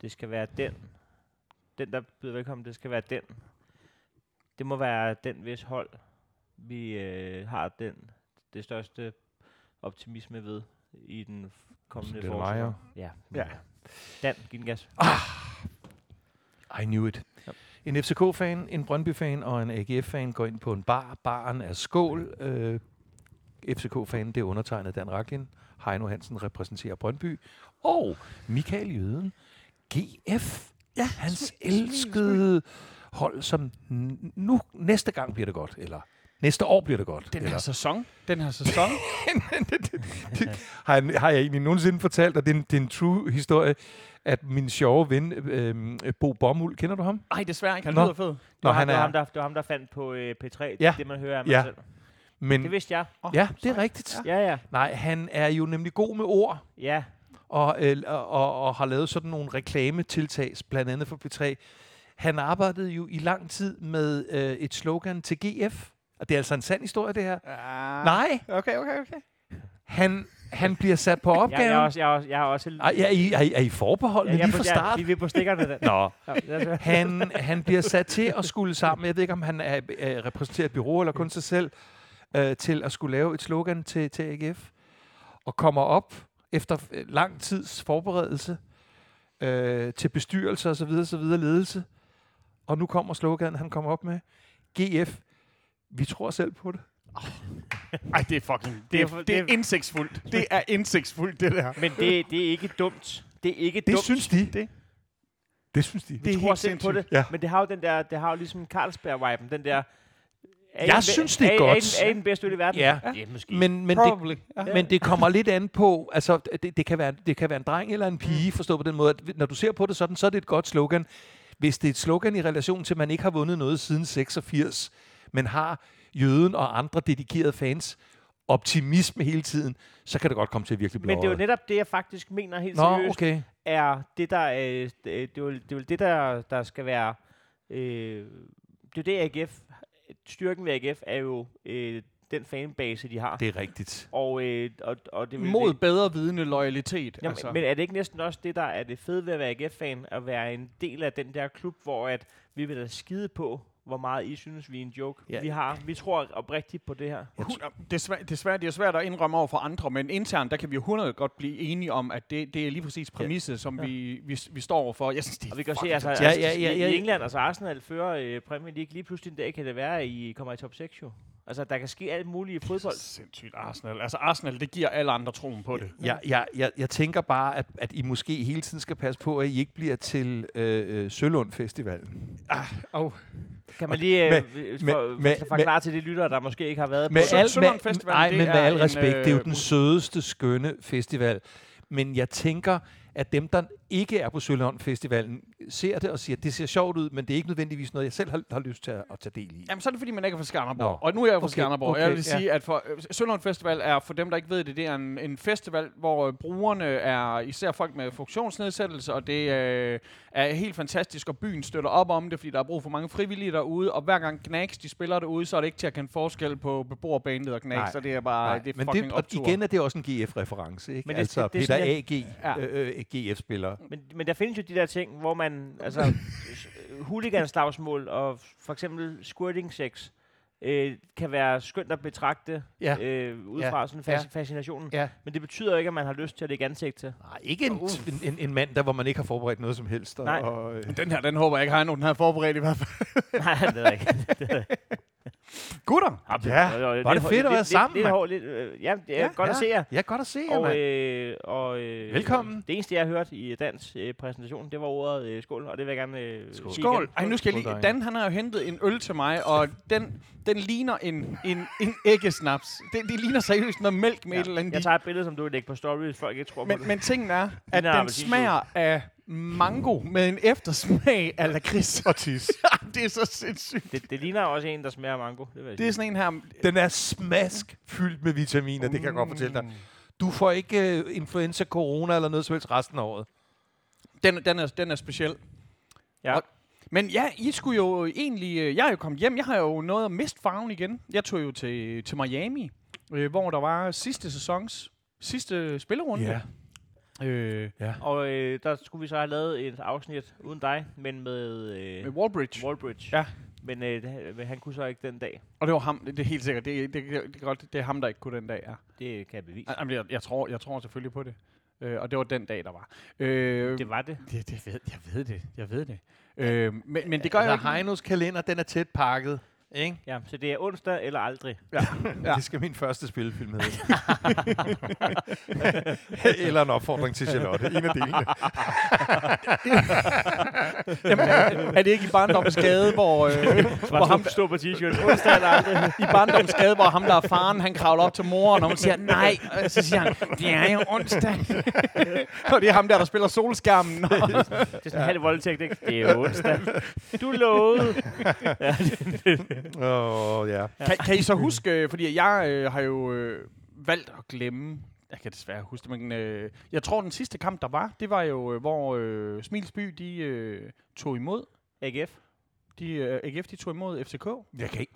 det skal være den. Den, der byder velkommen, det skal være den. Det må være den, hvis hold vi øh, har den det største optimisme ved i den kommende forårsæson. Ja. Ja. Dan, giv den gas. I knew it. Ja. En FCK-fan, en Brøndby-fan og en AGF-fan går ind på en bar. Baren er skål. Øh, FCK-fan, det er undertegnet Dan Raklin. Heino Hansen repræsenterer Brøndby. Og Michael Jøden, GF. Ja, hans elskede hold, som nu næste gang bliver det godt. Eller næste år bliver det godt. Den eller, her sæson. Den her sæson. har, jeg, har jeg egentlig nogensinde fortalt dig, det er en, det er en true historie, at min sjove ven, øh, Bo Bomuld, kender du ham? Ej, desværre ikke. Han Nå. lyder fed. Det var, han han det, var ham, der, det var ham, der fandt på øh, P3. Ja. Ja. Det, man hører af mig Ja. selv. Men, Det vidste jeg. Oh, ja, det er rigtigt. Ja, ja. Nej, han er jo nemlig god med ord, Ja, og, øh, og, og, har lavet sådan nogle reklametiltag, blandt andet for P3. Han arbejdede jo i lang tid med øh, et slogan til GF, og det er altså en sand historie, det her. Ah. Nej, Okay, okay, okay. han, han bliver sat på jeg, opgaven. jeg, er også, jeg, er også, jeg har også... Ej, er, I, er, I, er I forbeholdende jeg, lige fra jeg, start? vi er på stikkerne der. Nå. Ja, er- Han, han bliver sat til at skulle sammen, jeg ved ikke, om han er, er repræsenterer et bureau eller kun sig selv, øh, til at skulle lave et slogan til, til AGF, og kommer op efter øh, lang tids forberedelse øh, til bestyrelse og så videre, så videre ledelse. Og nu kommer sloganen, han kommer op med, GF, vi tror selv på det. Ej, det er fucking... Det er det er indsigtsfuldt. Det er indsigtsfuldt, det der. Men det, det er ikke dumt. Det er ikke Det dumt. synes de. Det- det synes de. Det Vi er tror helt selv på det. Ja. Men det har jo den der, det har jo ligesom Carlsberg-viben, den der... Er Jeg synes, det er I- godt. Er, er I den bedste øl i verden? Ja. ja måske. Men, men, det, Probably. Ja. Men det kommer lidt an på, altså det, det, kan være, det kan være en dreng eller en pige, forstå på den måde, at når du ser på det sådan, så er det et godt slogan. Hvis det er et slogan i relation til, at man ikke har vundet noget siden 86, men har jøden og andre dedikerede fans optimisme hele tiden, så kan det godt komme til at virkelig blive Men det er jo netop det, jeg faktisk mener helt Nå, seriøst, okay. er det, der, øh, det, det, er jo, det er jo det, der, der skal være... Øh, det er jo det, AGF... Styrken ved AGF er jo øh, den fanbase, de har. Det er rigtigt. Og, øh, og, og det vel Mod det, bedre vidende loyalitet. Jamen, altså. Men er det ikke næsten også det, der er det fede ved at være AGF-fan, at være en del af den der klub, hvor at vi vil da skide på, hvor meget I synes, vi er en joke. Ja. Ja. Vi har, vi tror oprigtigt på det her. Er svært, det, er svært, det er svært at indrømme over for andre, men internt, der kan vi jo 100 godt blive enige om, at det, det er lige præcis præmisset, som Ja. vi, vi, vi står overfor. Jeg synes, det er Og vi kan se, altså. Ja, altså ja, ja, i, ja. i England, altså Arsenal fører øh, Premier League, lige pludselig en dag kan det være, at I kommer i top 6 jo. Altså, der kan ske alt muligt i fodbold. Sindssygt Arsenal. Altså Arsenal, det giver alle andre troen på det. Jeg, jeg, jeg, jeg tænker bare, at, at I måske hele tiden skal passe på, at I ikke bliver til øh, øh, Sølund Festivalen. Oh. Kan man lige øh, med- med, med- for, med- for, forklare til de lyttere, der måske ikke har været Med på al, Sølund Festival, nej, det men med er al en, respekt, det er jo øh, den sødeste, skønne festival. Men jeg tænker, at dem, der ikke er på Sølund Festivalen, ser det og siger, at det ser sjovt ud, men det er ikke nødvendigvis noget, jeg selv har, har lyst til at, at tage del i. Jamen, så er det fordi, man ikke er fra Skanderborg. Nå. Og nu er jeg fra Okay, Skanderborg. okay, jeg vil ja. sige, at for, øh, Sølund Festival er, for dem, der ikke ved det, det er en, en festival, hvor øh, brugerne er især folk med funktionsnedsættelse, og det øh, er helt fantastisk, og byen støtter op om det, fordi der er brug for mange frivillige derude, og hver gang Gnags, de spiller derude, så er det ikke til at kende forskel på beboerbandet og Nej. så det er bare, Nej, det er men fucking det, og optur. igen er det også en GF-reference, ikke? Men det- altså det- det er Peter A.G. Ja. Øh, øh, GF-spiller. Men, men der findes jo de der ting, hvor man, altså, hooliganslagsmål og for eksempel squirting sex, øh, kan være skønt at betragte Ja. øh, ud Ja. fra sådan Ja. fas- fascinationen. Ja. Men det betyder jo ikke, at man har lyst til at lægge ansigt til. Nej, ikke en, en, en, en mand, der hvor man ikke har forberedt noget som helst. Og, Nej. Og, øh, Den her, den håber jeg ikke har nogen, den har forberedt i hvert fald. Nej, det er ikke. Det er, Gutter! Ja, var det fedt at være sammen, Lidt, mand. hårdt, lidt, øh, ja, det er Ja, godt at se jer. ja, godt at se jer, Og, mand. øh, og, øh, Velkommen. Det eneste, jeg har hørt i dans øh, præsentation, det var ordet øh, skål, og det vil jeg gerne øh, Skål. sige Skål! Ej, nu skal jeg lige... Dan, han har jo hentet en øl til mig, og den, den ligner en, en, en æggesnaps. Det, det ligner seriøst noget mælk med ja. et eller andet Jeg tager et billede, som du vil lægge på story, hvis folk ikke tror på Men, det. men tingen er, at den appelsinjuice. smager af mango med en eftersmag af lakrids. Og tis. det er så sindssygt. det, det ligner også en, der smager af mango. Det, vil jeg Det er sådan en her... Den er smask fyldt med vitaminer, det kan jeg godt fortælle dig. Du får ikke uh, influenza, corona eller noget som helst resten af året. Den, den, er, den er speciel. Ja. Og- Men ja, I skulle jo egentlig... øh, Jeg er jo kommet hjem. Jeg har jo noget at miste farven igen. Jeg tog jo til, til Miami, øh, hvor der var sidste sæsons sidste spillerunde. Øh, Ja. Og øh, der skulle vi så have lavet et afsnit uden dig, men med øh, med Wallbridge. Wallbridge. Ja. Men øh, det- men han kunne så ikke den dag. Og det var ham, det er helt sikkert. Det, det, det, det, er godt, det er ham, der ikke kunne den dag, ja. Det kan jeg bevise. Jamen, jeg, jeg, tror, jeg tror selvfølgelig på det. Øh, og det var den dag, der var. Øh, Det var det. det, det ved, jeg ved det. Jeg ved det. Øh, men, men det gør jeg altså, ikke. Heinos kalender, den er tæt pakket. Ikke? Ja, så det er onsdag eller aldrig. Ja. Ja. Det skal min første spilfilm hedde. Eller en opfordring til Charlotte. En af delene. Jamen, er, er det ikke i barndommens gade, hvor, øh, hvor ham, stå på t-shirt. Onsdag eller aldrig. i barndommens gade, hvor ham, der er faren, han kravler op til moren, og hun siger, nej. Og så siger han, det er jo onsdag. og det er ham der, der spiller solskærmen. Det er sådan en halv voldtægt, ikke? Det er onsdag. Du lovede. ja, Åh, oh, ja. kan, kan I så huske, øh, fordi jeg øh, har jo øh, valgt at glemme, jeg kan desværre huske det, men øh, jeg tror, den sidste kamp, der var, det var jo, øh, hvor øh, Smilsby, de øh, tog imod, AGF. de, øh, AGF, de tog imod FCK. Jeg kan ikke...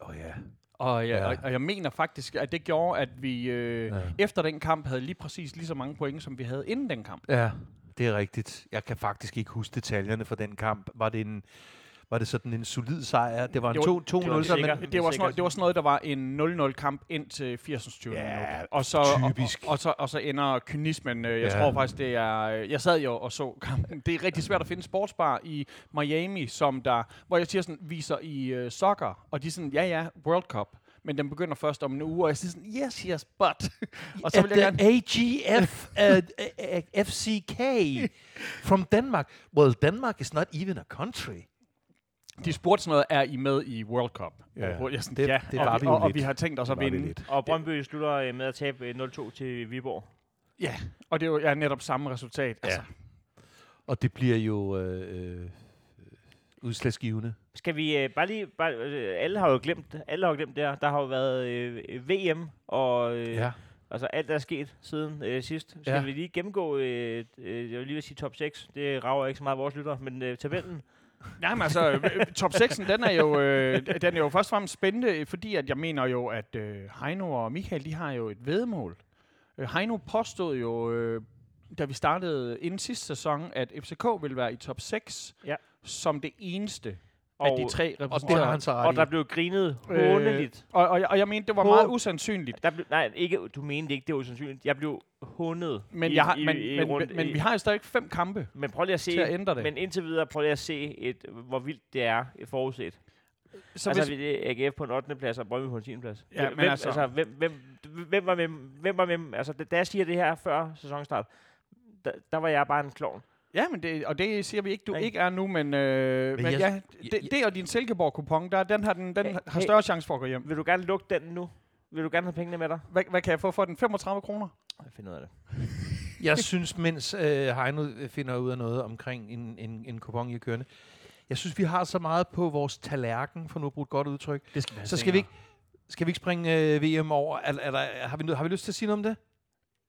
Åh, oh, ja. Og, ja, Ja. og, og jeg mener faktisk, at det gjorde, at vi øh, Ja. efter den kamp havde lige præcis lige så mange point, som vi havde inden den kamp. Ja, det er rigtigt. Jeg kan faktisk ikke huske detaljerne for den kamp. Var det en... Var det sådan en solid sejr? Det var en Det var- 2-0, det var sikker. men, Det var, sådan det var sådan noget, der var en 0-0 kamp ind til 80. 20. Ja. Og så, typisk. Og, og, så, og så ender kynismen. øh, Jeg Ja. tror faktisk, det er... øh, Jeg sad jo og så kampen. Det er rigtig svært at finde sportsbar i Miami, som der, hvor jeg siger sådan, viser i uh, soccer, og de er sådan, ja ja, World Cup. Men den begynder først om en uge, og jeg siger sådan, yes, yes, but. og så vil jeg gerne... AGF uh, uh, FCK from Denmark. Well, Denmark is not even a country. De spurgte sådan noget, er I med i World Cup? Ja. Og jeg er sådan, Det- ja, det og, var vi, vi jo og, og vi har tænkt os at vinde. Og Brøndby slutter øh, med at tabe øh, 0-2 til Viborg. Ja, og det er jo ja, netop samme resultat. Ja. Altså, Og det bliver jo øh, øh, udslagsgivende. Skal vi øh, bare lige... Bare, øh, alle har jo glemt, alle har jo glemt det her. Der har jo været øh, VM, og øh, Ja. altså alt, der er sket siden øh, sidst. Skal Ja. vi lige gennemgå, øh, øh, jeg vil lige vil sige top 6. Det rager ikke så meget vores lytter, men øh, tabellen. Nej, men altså, øh, top 6'en, den er jo, øh, den er jo først og fremmest spændende, fordi at jeg mener jo, at øh, Heino og Michael, de har jo et vedmål. Øh, Heino påstod jo, øh, da vi startede inden sidste sæson, at FCK ville være i top 6, Ja. som det eneste af Og, de tre Og det har repræsentanter. han ret og der blev grinet Øh, håneligt. og, og, jeg- og jeg mente, det var På- meget usandsynligt. Der blev, nej, ikke, du mente ikke, det var usandsynligt. Jeg blev hundet. Men, i, jeg har, i, men, i, men, rundt, men, men vi har jo stadig fem kampe Men prøv lige at se, til at ændre det. men indtil videre prøv lige at se, et, hvor vildt det er forudset. så Så altså, hvis, hvis, AGF på en 8. plads og Brøndby på en 10. plads. Ja, hvem, men altså- altså, hvem, hvem, hvem, var med, hvem var med, altså da da jeg siger det her før sæsonstart, der, der var jeg bare en klovn. Ja, men det, og det siger vi ikke, du Nej. ikke er nu, men, øh, Men men jeg- ja, jeg- det, det og din Silkeborg-kupon, der, den, har, den, den Hey, har hey. større chance for at gå hjem. Vil du gerne lukke den nu? Vil du gerne have pengene med dig? Hvad, hvad kan jeg få for den? 35 kroner? Jeg finder ud af det. Jeg synes, mens øh, Heino finder ud af noget omkring en, en, en kupon i kørende, jeg synes, vi har så meget på vores tallerken, for nu at bruge et godt udtryk. Det skal vi Så skal vi ikke, skal vi ikke springe øh, VM over? Er, er der, har, vi, har vi lyst til at sige noget om det?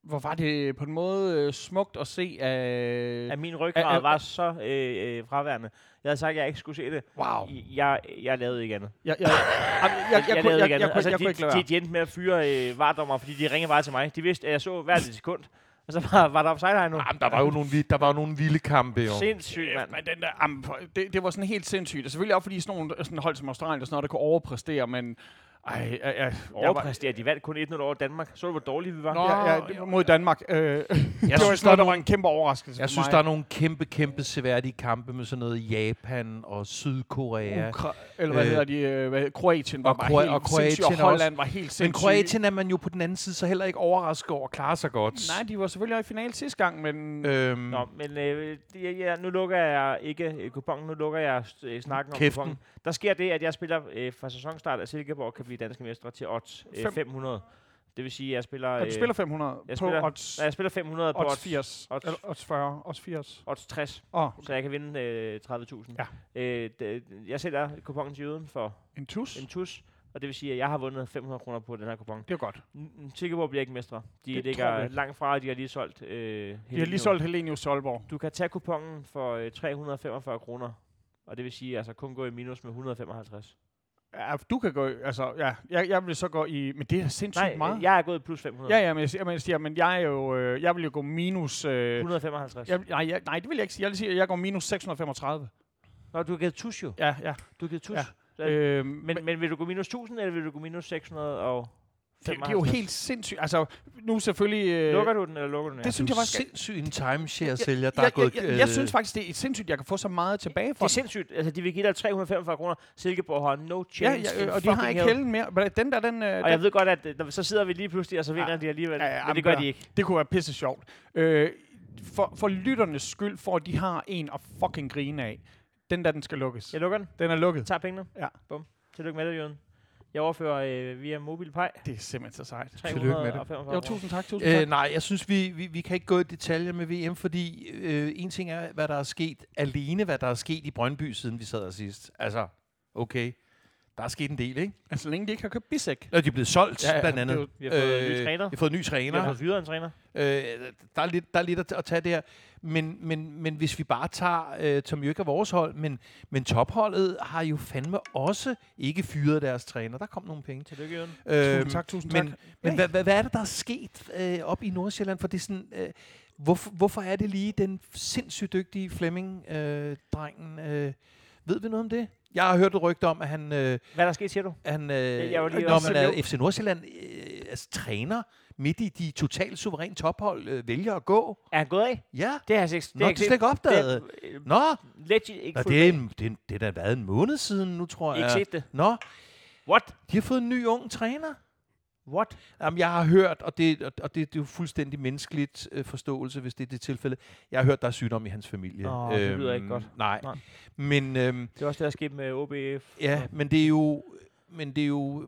Hvor var det på en måde øh, smukt at se af... At min ryggrad er- var så øh, øh, fraværende. Jeg havde sagt, at jeg ikke skulle se det. Wow. Jeg, jeg lavede ikke andet. Jeg, jeg, jeg, jeg, jeg, jeg, kunne- lavede jeg, ikke jeg, andet. kunne- Altså, jeg de, kunne ikke lade de, endte med at fyre øh, vardommer, fordi de ringede bare til mig. De vidste, at jeg så hvert et sekund. Og så var, var der offside her nu. Jamen, der var jo nogle, der var jo nogle vilde kampe, jo. Sindssygt, mand. Men den der, am, det, det var sådan helt sindssygt. Og selvfølgelig også fordi sådan nogle sådan hold som Australien og sådan noget, der kunne overpræstere, men... Ej, jeg, jeg, jeg, var, Overpræsterer. De vandt kun 1-0 over Danmark. Så du, hvor dårlige vi var? Nå, ja, ja, mod Danmark. Øh, det var synes, sådan der er var en kæmpe overraskelse Jeg synes, der er nogle kæmpe, kæmpe seværdige kampe med sådan noget Japan og Sydkorea. Ukra- eller hvad Øh, hedder de? Øh, hvad, Kroatien var og Kroa- helt og Kroatien og Holland var helt sindssyg. Men Kroatien er man jo på den anden side så heller ikke overrasket over at klare sig godt. Nej, de var selvfølgelig også i finale sidste gang, men... Øhm, Nå, men øh, det, ja, nu lukker jeg ikke øh, kupongen, nu lukker jeg øh, snakken om kupongen. Der sker det, at jeg spiller øh, fra sæsonstart, at Silkeborg kan blive danske mestre til odds øh, Fem- 500. Det vil sige, at jeg spiller... Og du spiller 500 jeg på spiller- odds, Nej, jeg spiller 500 på odds odds, 80. odds- Eller odds 40. Odds 80. odds 60, Åh, oh, så jeg kan vinde øh, 30.000. Ja. Øh, jeg sælger kupongen til jøden for en tus. en tus, og det vil sige, at jeg har vundet 500 kroner på den her kupon. Det er godt. Silkeborg bliver ikke mestre. De Det ligger langt fra, og de har lige solgt øh, De har lige solgt Helenius Solborg. Du kan tage kupongen for øh, 345 kroner, og det vil sige, altså kun gå i minus med 155. Ja, du kan gå, altså, ja, jeg, jeg vil så gå i, men det er sindssygt Nej, meget. jeg er gået plus 500. Ja, ja, men jeg, siger, men jeg siger, men jeg er jo, øh, jeg vil jo gå minus, øh, 155. jeg, nej, jeg, nej, det vil jeg ikke sige. Jeg vil sige, at jeg går minus 635. Nå, du har givet tus jo. Ja, ja. Du har givet tus. Ja. Ja. Øh, Men, men vil du gå minus 1000, eller vil du gå minus 600 og det, det er jo helt sindssygt. Altså, nu selvfølgelig... Øh, Lukker du den, eller lukker du den? det synes jeg faktisk... sindssygt en timeshare-sælger, der jeg, er gået... jeg, jeg, jeg synes faktisk, det er sindssygt, jeg kan få så meget tilbage det for er sindssygt. Altså, de vil give dig 345 kroner. Silkeborg har no Ja, chance. ja, in øh, og de har ikke hælden mere. Men den der, den, øh, Og den, jeg ved godt, at øh, når, så sidder vi lige pludselig, og så vinder Ja. de alligevel. Ja, ja, men det gør de ikke. det kunne være pisse sjovt. Øh, for, for lytternes skyld, for at de har en at fucking grine af. Den der, den skal lukkes. Jeg lukker den. Den er lukket. Tager pengene. Ja. Bum. Tillykke med det, Jørgen. Jeg overfører øh, via MobilePay. Det er simpelthen så sejt. Tillykke med det. 345 Jo, tusind tak, tusind tak. Øh, nej, jeg synes, vi, vi, vi kan ikke gå i detaljer med VM, fordi øh, en ting er, hvad der er sket alene, hvad der er sket i Brøndby, siden vi sad her sidst. Altså, okay, der er sket en del, ikke? Altså, så længe de ikke har købt Bisek. Og de er blevet solgt, Ja, ja, blandt det andet. jo- Vi har fået en ny træner. Vi har fået en ny Vi træner. har fået fyret en træner. Øh, der, er lidt, der er lidt at, at tage der. Men, men, men hvis vi bare tager, øh, Tom Jørg vores hold, men, men topholdet har jo fandme også ikke fyret deres træner. Der kom nogle penge. Tillykke, Jørgen. Øhm, Tusind tak, tusind men, tak. Men Hey. hvad, hvad, er det, der er sket øh, op i Nordsjælland? For det er sådan, øh, hvorfor, hvorfor er det lige den sindssygt dygtige Flemming-drengen? Øh, ved vi noget om det? Jeg har hørt et rygte om, at han, øh, Hvad er der sket, siger du? han øh, jeg var lige når man er FC Nordsjælland øh, altså, træner midt i de totalt suveræne tophold, øh, vælger at gå. Er han gået af? Ja, Det har jeg ikke, det Nå, det er slet ikke opdaget. Det øh, Nå, legit ikke Nå det, er en, det, er, det er da været en måned siden nu, tror Ikke jeg. set det. Nå, What? de har fået en ny ung træner. What? Jamen, jeg har hørt, og det, og, og det, det er jo fuldstændig menneskeligt øh, forståelse, hvis det er det tilfælde. Jeg har hørt, der er sygdom i hans familie. Åh, det lyder ikke godt. Nej. Nej. Men, øhm, Det er også det, der skete med OBF. ja, men det er jo... Men det er jo...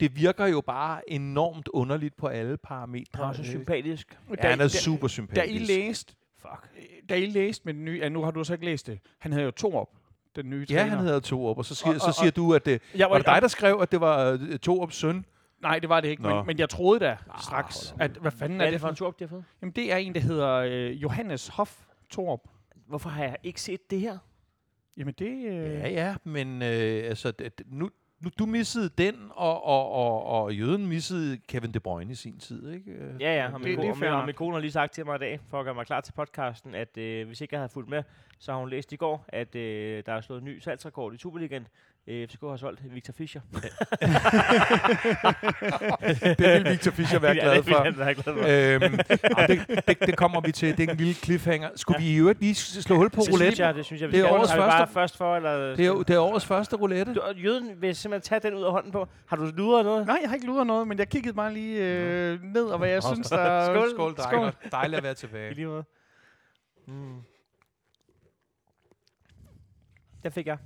Det virker jo bare enormt underligt på alle parametre. Han er så Øh, sympatisk. Ja, han er da, super da sympatisk. I læste, Fuck. da I læste med den nye, ja, nu har du så ikke læst det. Han havde jo to op, den nye træner. Ja, han hedder Torup, og så siger, Og- så og- siger du, at det, Jeg var det dig, der skrev, at det var øh, Torups søn? Nej, det var det ikke, Nå. men, men jeg troede da straks, hold at hvad fanden Hvad er det for? en tur, de har fået? Jamen, det er en, der hedder øh, Johannes Hoff Torup. Hvorfor har jeg ikke set det her? Jamen, det... Øh, Ja, ja, men øh, altså, det, nu, nu, du missede den, og, og, og, og jøden missede Kevin De Bruyne i sin tid, ikke? Ja, ja. Og min, det ko- er fair og min kone har lige sagt til mig i dag, for at gøre mig klar til podcasten, at øh, hvis ikke jeg havde fulgt med, så har hun læst i går, at øh, der er slået en ny salgsrekord i Superligaen. Øh, FCK har solgt Victor Fischer. det vil Victor Fischer være Ja, glad det for. glad for. øhm, det, det, det kommer vi til. Det er en lille cliffhanger. Skulle vi i øvrigt lige slå hul på Det synes roulette? jeg, det synes jeg, vi Det er skal. årets første- først for, eller? Det er, det er årets første roulette. Du, jøden vil simpelthen tage den ud af hånden på. Har du luret noget? Nej, jeg har ikke luret noget, men jeg kiggede bare lige øh, ned, og hvad jeg synes, der... Skål. Skål, Skål. Dejligt at være I tilbage. lige måde. Mm. Den fik jeg.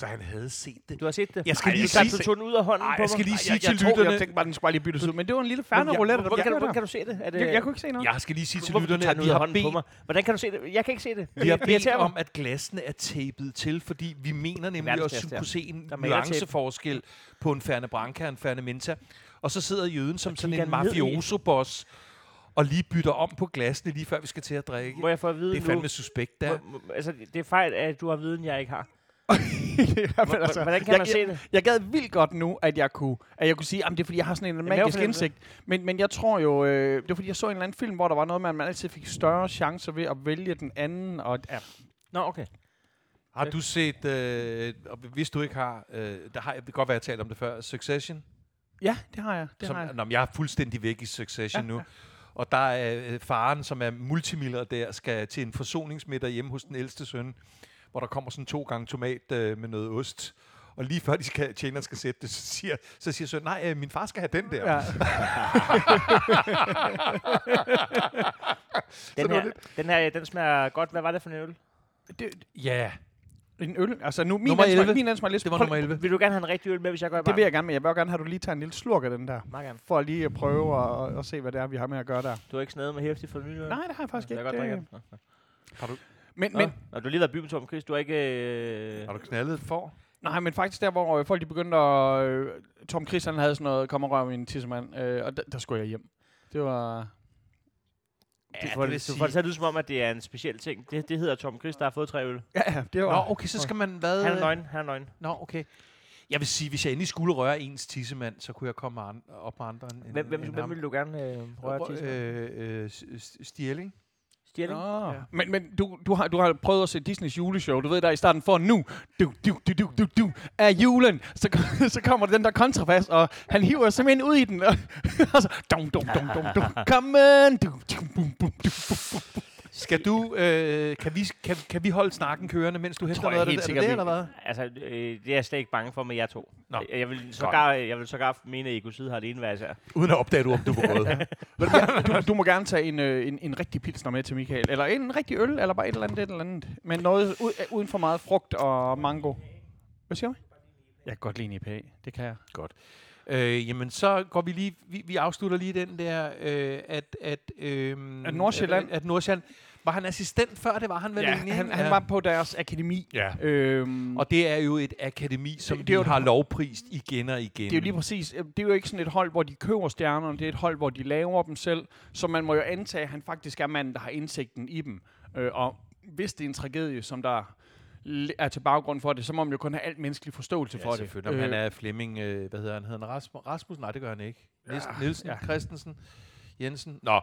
Så han havde set det. Du har set det? Jeg skal Ej, lige sige- du tog den ud af hånden Ej, på jeg skal mig. lige Ej, sige jeg, til jeg, tror, lytterne... jeg tænkte bare, den skulle bare lige byttes ud, men det var en lille færdig roulette, der kan, du, kan du se det? Er det Jeg, jeg kunne ikke se noget. Jeg skal lige sige til lytterne, at vi har hånden på bedt mig? Hvordan kan du se det? Jeg kan ikke se det. Vi har Det bedt mig. om, at glasene er tapet til, fordi vi mener nemlig at verdensklasse, kunne se en nuanceforskel på en Ferne Branca og en Ferne Minta. Og så sidder jøden som sådan en mafioso-boss og lige bytter om på glasene, lige før vi skal til at drikke. Må jeg få at vide Det er nu? fandme suspekt, der. Må- Altså, det er fejl, at du har viden, jeg ikke har. Jamen, altså, Hvordan kan jeg, man se det? Jeg gad vildt godt nu, at jeg kunne, at jeg kunne sige, at det er fordi, jeg har sådan en magisk indsigt. Men, men jeg tror jo, øh, det var fordi, jeg så en eller anden film, hvor der var noget med, at man altid fik større chancer ved at vælge den anden. Og, ja. Nå, okay. Har du set, øh, og hvis du ikke har, øh, der har jeg det kan godt være, jeg talt om det før, Succession? ja, det har jeg. Det som, har jeg. Nå, jeg er fuldstændig væk i Succession Ja, nu. Og der er øh, faren, som er multimilliardær, skal til en forsoningsmiddag hjemme hos den ældste søn, hvor der kommer sådan to gange tomat øh, med noget ost. Og lige før de skal, tjeneren skal sætte det, så siger, så siger søn, nej, øh, min far skal have den der. Ja. Den her, den her, den smager godt. Hvad var det for en øl? Det, Ja, en øl. Altså nu, min Nummer den smager- 11. Min den smager lidt. det var nummer 11. Vil du gerne have en rigtig øl med, hvis jeg går i Det vil jeg gerne, men jeg vil gerne have, at du lige tager en lille slurk af den der. Meget gerne. For at lige at prøve at, at se, hvad det er, vi har med at gøre der. Du har ikke snadet med hæftigt for nylig? Nej, det har jeg faktisk jeg ikke. kan godt drikke. Har du, men, Nå, men, Nå, du har lige været by med Tom Chris. Du har ikke... Øh... har du knaldet et for? nej, men faktisk der, hvor øh, folk de begyndte at... Øh, Tom Chris, han havde sådan noget, kom og rør min tissemand, øh, og der, der skulle jeg hjem. Det var... Ja, det du får det, du sige- får det lyde som om, at det er en speciel ting. Det, det hedder Tom Chris, der har fået tre øl. Ja, ja, det var... Nå, okay, så skal man hvad? Han er nøgen. Han er nøgen. Nå, okay. Jeg vil sige, hvis jeg endelig skulle røre ens tissemand, så kunne jeg komme an- op med andre end, Hvem, hvem, end hvem ham. vil du gerne øh, røre til? Øh, øh, Stierling. Stjerling? Ah. Ja. Men, men du, du, har, du har prøvet at se Disneys juleshow. Du ved, der i starten for nu, du, du, du, du, du, du, er julen. Så, så kommer der den der kontrabas, og han hiver simpelthen ud i den. Og, og så, dum, dum, dum, dum, dum, come on, du, du, bum, bum, du. Skal du, øh, kan, vi, kan, kan vi holde snakken kørende, mens du henter noget af helt det, er det, sikkert, det, eller hvad? Altså, øh, det er jeg slet ikke bange for med jer to. Nå. Jeg, jeg, vil sågar, jeg vil sågar mene, at Ecoside har det ene hver især. Uden at opdage du, om du var gået. Du du, må gerne tage en, øh, en, en rigtig pilsner med til Michael. Eller en rigtig øl, eller bare et eller andet, et eller andet. Men noget ud, øh, uden for meget frugt og mango. Hvad siger du? Jeg kan godt lide en IPA. Det kan jeg. Godt. Øh, jamen, så går vi lige, vi, vi afslutter lige den der, øh, at, at, øh, At Nordsjælland- At, at Nordsjælland, var han assistent før, det var han vel Ja, egentlig? han, han var på deres akademi. Ja. Øhm, Og det er jo et akademi, som Det- det, det de har et- lovprist igen og igen. Det er jo lige præcis. øh, Det er jo ikke sådan et hold, hvor de køber stjernerne. Det er et hold, hvor de laver dem selv. Så man må jo antage, at han faktisk er manden, der har indsigten i dem. Øh, og hvis det er en tragedie, som der er til baggrund for det, så må man jo kun have alt menneskelig forståelse ja, for det. selvfølgelig. Om han er Flemming, øh, hvad hedder han? Hedder han Rasmus? Rasmus? Nej, det gør han ikke. Nielsen, Nielsen ja. ja. Christensen, Jensen. Nå,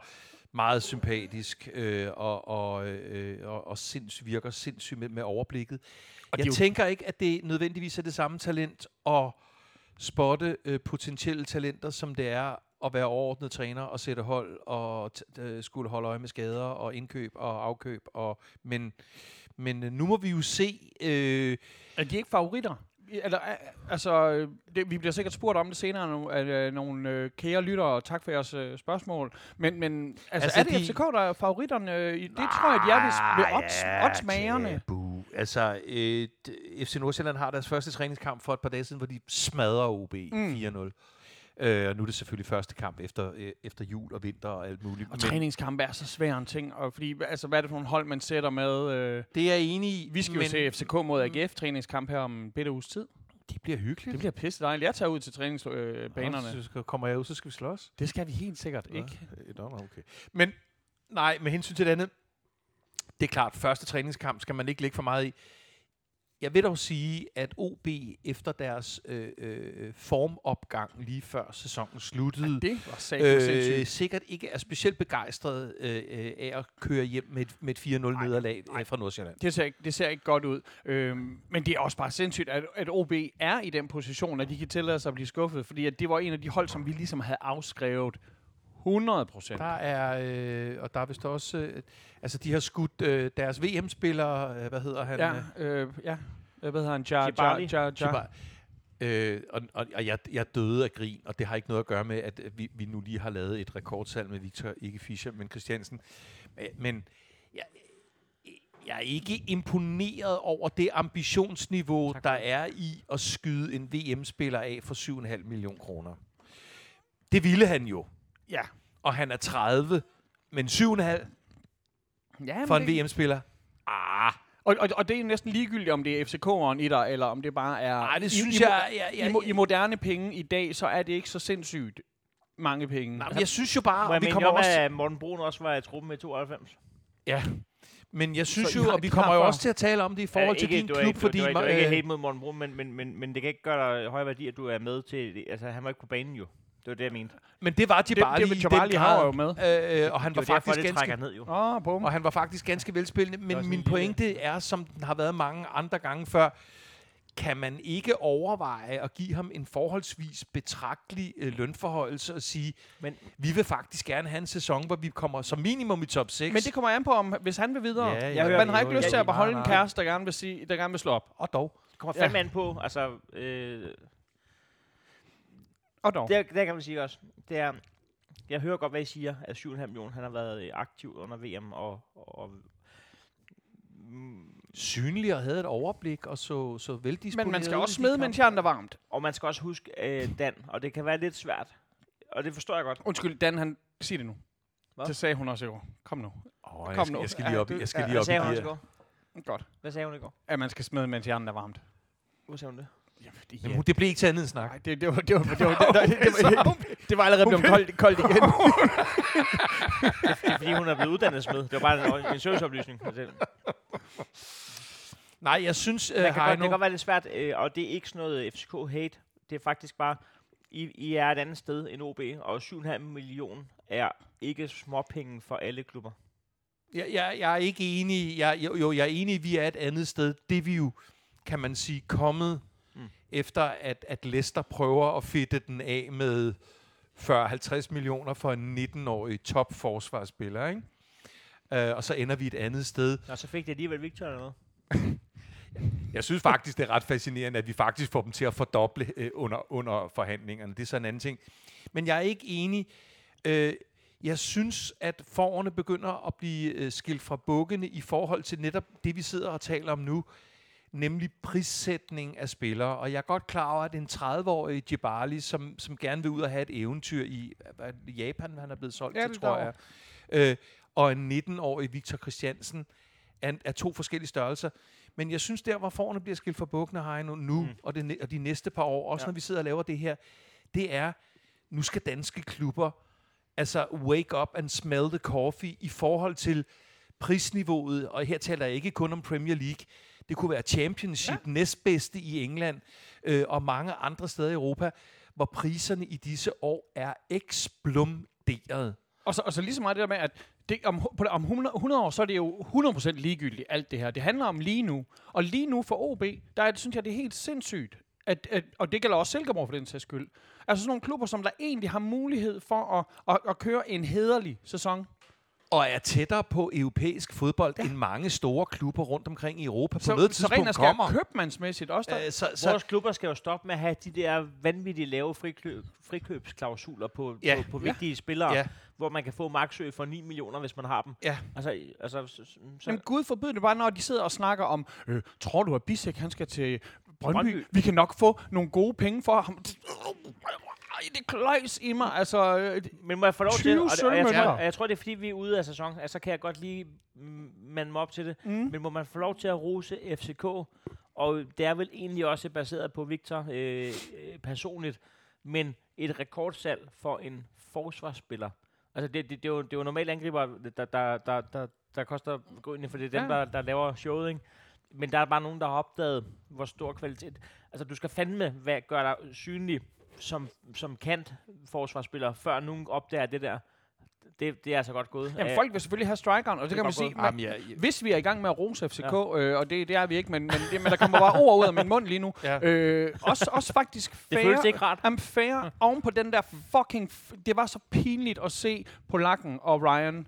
meget sympatisk øh, og, og, øh, og, og sinds, virker sindssygt med, med overblikket. Og jeg jo- tænker ikke, at det nødvendigvis er det samme talent at spotte øh, potentielle talenter, som det er at være overordnet træner og sætte hold og t- øh, skulle holde øje med skader og indkøb og afkøb. Og, men, men nu må vi jo se... Øh, Er de ikke favoritter? Eller, altså, øh, det, vi bliver sikkert spurgt om det senere nu, af øh, nogle øh, kære lyttere, og tak for jeres øh, spørsmål. Men, men altså, Altså, er det de- FCK, der er favoritterne? Øh, i- det tror jeg, de er ved, ved odds, oddsmagerne. Tabu. Altså, øh, FC Nordsjælland har deres første træningskamp for et par dage siden, hvor de smadrer OB mm. 4-0. Øh, og nu er det selvfølgelig første kamp efter, øh, efter jul og vinter og alt muligt. Og træningskampe er så svær en ting, og fordi, altså, hvad er det for nogle hold, man sætter med? Øh, det er jeg enig i. vi skal jo men se FCK mod AGF træningskamp her om en bitte uges tid. Det bliver hyggeligt. Det bliver pisse dejligt. Jeg tager ud til træningsbanerne. Øh. Så kommer jeg ud, så skal vi slås. det skal vi helt sikkert Nå, ikke. øh, nå, okay. Men nej, med hensyn til det andet, det er klart, første træningskamp skal man ikke lægge for meget i. Jeg vil dog sige, at OB efter deres øh, øh, formopgang lige før sæsonen sluttede, Det var øh, sindssygt. sikkert ikke er specielt begejstret øh, øh, af at køre hjem med et, med et 4-0 nederlag øh, fra Nordsjælland. Det ser, ikke, det ser ikke godt ud. Øhm, men det er også bare sindssygt, at, at OB er i den position, at de kan tillade sig at blive skuffet. Fordi at det var en af de hold, som vi ligesom havde afskrevet 100 procent. Der er, øh, og der er vist også, øh, altså de har skudt øh, deres VM-spillere, øh, hvad hedder han? Ja, øh, ja. Hvad hedder han? Ja, ja, Jibali. ja, ja. Chiba- Øh, og og, og jeg, jeg døde af grin, og det har ikke noget at gøre med, at øh, vi, vi nu lige har lavet et rekordsalg med Victor, ikke Fischer, men Christiansen. Men, men jeg, jeg er ikke imponeret over det ambitionsniveau, Tak. der er i at skyde en VM-spiller af for 7,5 millioner kroner. Det ville han jo, Ja. og han er 30, men 7,5 ja for en det, VM-spiller? Ah, og, og, og det er næsten ligegyldigt, om det er FCK'eren i dig, eller om det bare er... nej, det i, synes i, jeg... jeg, I, jeg, mo- I moderne penge i dag, så er det ikke så sindssygt mange penge. nej, men jeg synes jo bare, Må jeg vi kommer om, også... at Morten Brun også var i truppen med 92? Ja, men jeg synes I jo, og vi kommer jo også til at tale om det i forhold Ja, til ikke, din du er klub, ikke, fordi... Du, du, er, du er ikke øh, helt mod Morten Brun, men, men, men, men det kan ikke gøre dig høj værdi, at du er med til... Altså, han var ikke på banen jo. Det var det, jeg mente. men det var det, Jabali det, i det, den Jabali har jo med. øh, øh, og han Det var var derfor, faktisk det trækker ganske... ned jo. Oh, bum. Og han var faktisk ganske velspillende, var men min pointe er, som den har været mange andre gange før, kan man ikke overveje at give ham en forholdsvis betragtelig øh, lønforhøjelse og sige, Men vi vil faktisk gerne have en sæson, hvor vi kommer som minimum i top 6. Men det kommer an på, om, hvis han vil videre. Ja, Ja, ja, man har jo, ikke lyst jo, til at beholde en kæreste, der gerne vil, sige, der gerne vil slå op. Og dog. det kommer Ja. fandme an på, altså... Øh, Og dog. det, det kan man sige også. Det er, jeg hører godt, hvad I siger, at 7,5 millioner, han har været øh, aktiv under VM, og, og mm, Synlig og havde et overblik og så, så veldisponeret Men man skal også smide, mens jernet er varmt. og man skal også huske øh, Dan, og det kan være lidt svært. Og det forstår jeg godt. Undskyld, Dan, han... Sig det nu. Hvad? Det sagde hun også i går. Kom nu. Oh, Kom jeg, skal, nu. jeg skal lige op, jeg skal lige op i sagde hun de også i her. går? Godt. Hvad sagde hun i går? At man skal smide, mens jernet er varmt. Hvad sagde hun det? Ja, fordi, Jamen, det blev ikke til andet end snak. Nej, det, det, var, det, var, det, var, det, var, det, var, det var allerede blevet koldt, koldt igen. Det er fordi, hun er blevet uddannet smed. Det var bare en, en serviceoplysning. Nej, jeg synes, uh, kan godt, det kan godt være lidt svært, øh, og det er ikke sådan noget FCK-hate. Det er faktisk bare, I, I er et andet sted end OB, og 7,5 millioner er ikke småpenge for alle klubber. Jeg, jeg, jeg er ikke enig. Jeg, jo, jo, jeg er enig, vi er et andet sted. Det er vi jo, kan man sige, kommet mm. Mm. Efter, at, at Leicester prøver at fedte den af med 40-50 millioner for en 19-årig top-forsvarsspiller, ikke? Uh, og så ender vi et andet sted. Og så fik det alligevel Victor eller noget. Jeg synes faktisk, det er ret fascinerende, at vi faktisk får dem til at fordoble øh, under, under forhandlingerne. Det er så en anden ting. Men jeg er ikke enig. Øh, jeg synes, at forårene begynder at blive øh, skilt fra bukkene i forhold til netop det, vi sidder og taler om nu, nemlig prissætning af spillere. Og jeg er godt klar over, at en 30-årig Jibali, som, som gerne vil ud og have et eventyr i Japan, han er blevet solgt Ja, til, tror jeg, øh, og en 19-årig Victor Christiansen, er, er to forskellige størrelser. Men jeg synes, der hvor forerne bliver skilt fra bukkene her nu, nu mm. og, det, og de næste par år, også. Ja. når vi sidder og laver det her, det er, nu skal danske klubber altså wake up and smell the coffee i forhold til prisniveauet, og her taler jeg ikke kun om Premier League, det kunne være Championship, ja. næstbedste i England, øh, og mange andre steder i Europa, hvor priserne i disse år er eksploderet. Og så, og så lige så meget det der med, at det, om, på, om 100, 100 år, så er det jo 100% ligegyldigt, alt det her. Det handler om lige nu. Og lige nu for OB, der er, synes jeg, det er helt sindssygt. At, at, og det gælder også Silkeborg for den sags skyld. Altså sådan nogle klubber, som der egentlig har mulighed for at, at, at køre en hederlig sæson. Og er tættere på europæisk fodbold ja. end mange store klubber rundt omkring i Europa på Så, noget så tidspunkt rent skal kommer. købmandsmæssigt også der. Øh, så, Så så, Vores klubber skal jo stoppe med at have de der vanvittige lave frikøb, frikøbsklausuler på, Ja. på, på Ja. vigtige spillere, Ja. ja. hvor man kan få maksø for 9 millioner, hvis man har dem. ja. Altså, altså så, så, Jamen Gud forbyde det bare, når de sidder og snakker om, øh, tror du, at Bisek han skal til? Brøndby? Brøndby. Vi kan nok få nogle gode penge for ham. Ej, det kløjs i mig. Altså, øh, Men må jeg få lov til, 20 og, det, og jeg, tror, og jeg tror, det er fordi, vi er ude af sæson, altså, så kan jeg godt lige mande mig op til det. mm. Men må man få lov til at rose FCK, og det er vel egentlig også baseret på Victor øh, øh, personligt, men et rekordsalg for en forsvarsspiller. Altså, det, det, det, er, jo, det er jo normalt angriber, der, der, der, der, der koster gå ind for det er dem, Ja. der, der laver showet, ikke? Men der er bare nogen, der har opdaget, hvor stor kvalitet. Altså, du skal fandme hvad, gøre dig synlig som, som kant forsvarsspiller, før nogen opdager det der. Det, det er altså godt gået. Jamen, folk vil selvfølgelig have strikeren, og det, Det kan man sige, man, Jamen, jeg, jeg, hvis vi er i gang med at rose FCK, ja. øh, og det, det er vi ikke, men, men, det, men der kommer bare ord ud af min mund lige nu. Ja. Øh, også, også faktisk fair. det føles ikke rart. I'm fair oven på den der fucking... F- det var så pinligt at se Polakken og Ryan.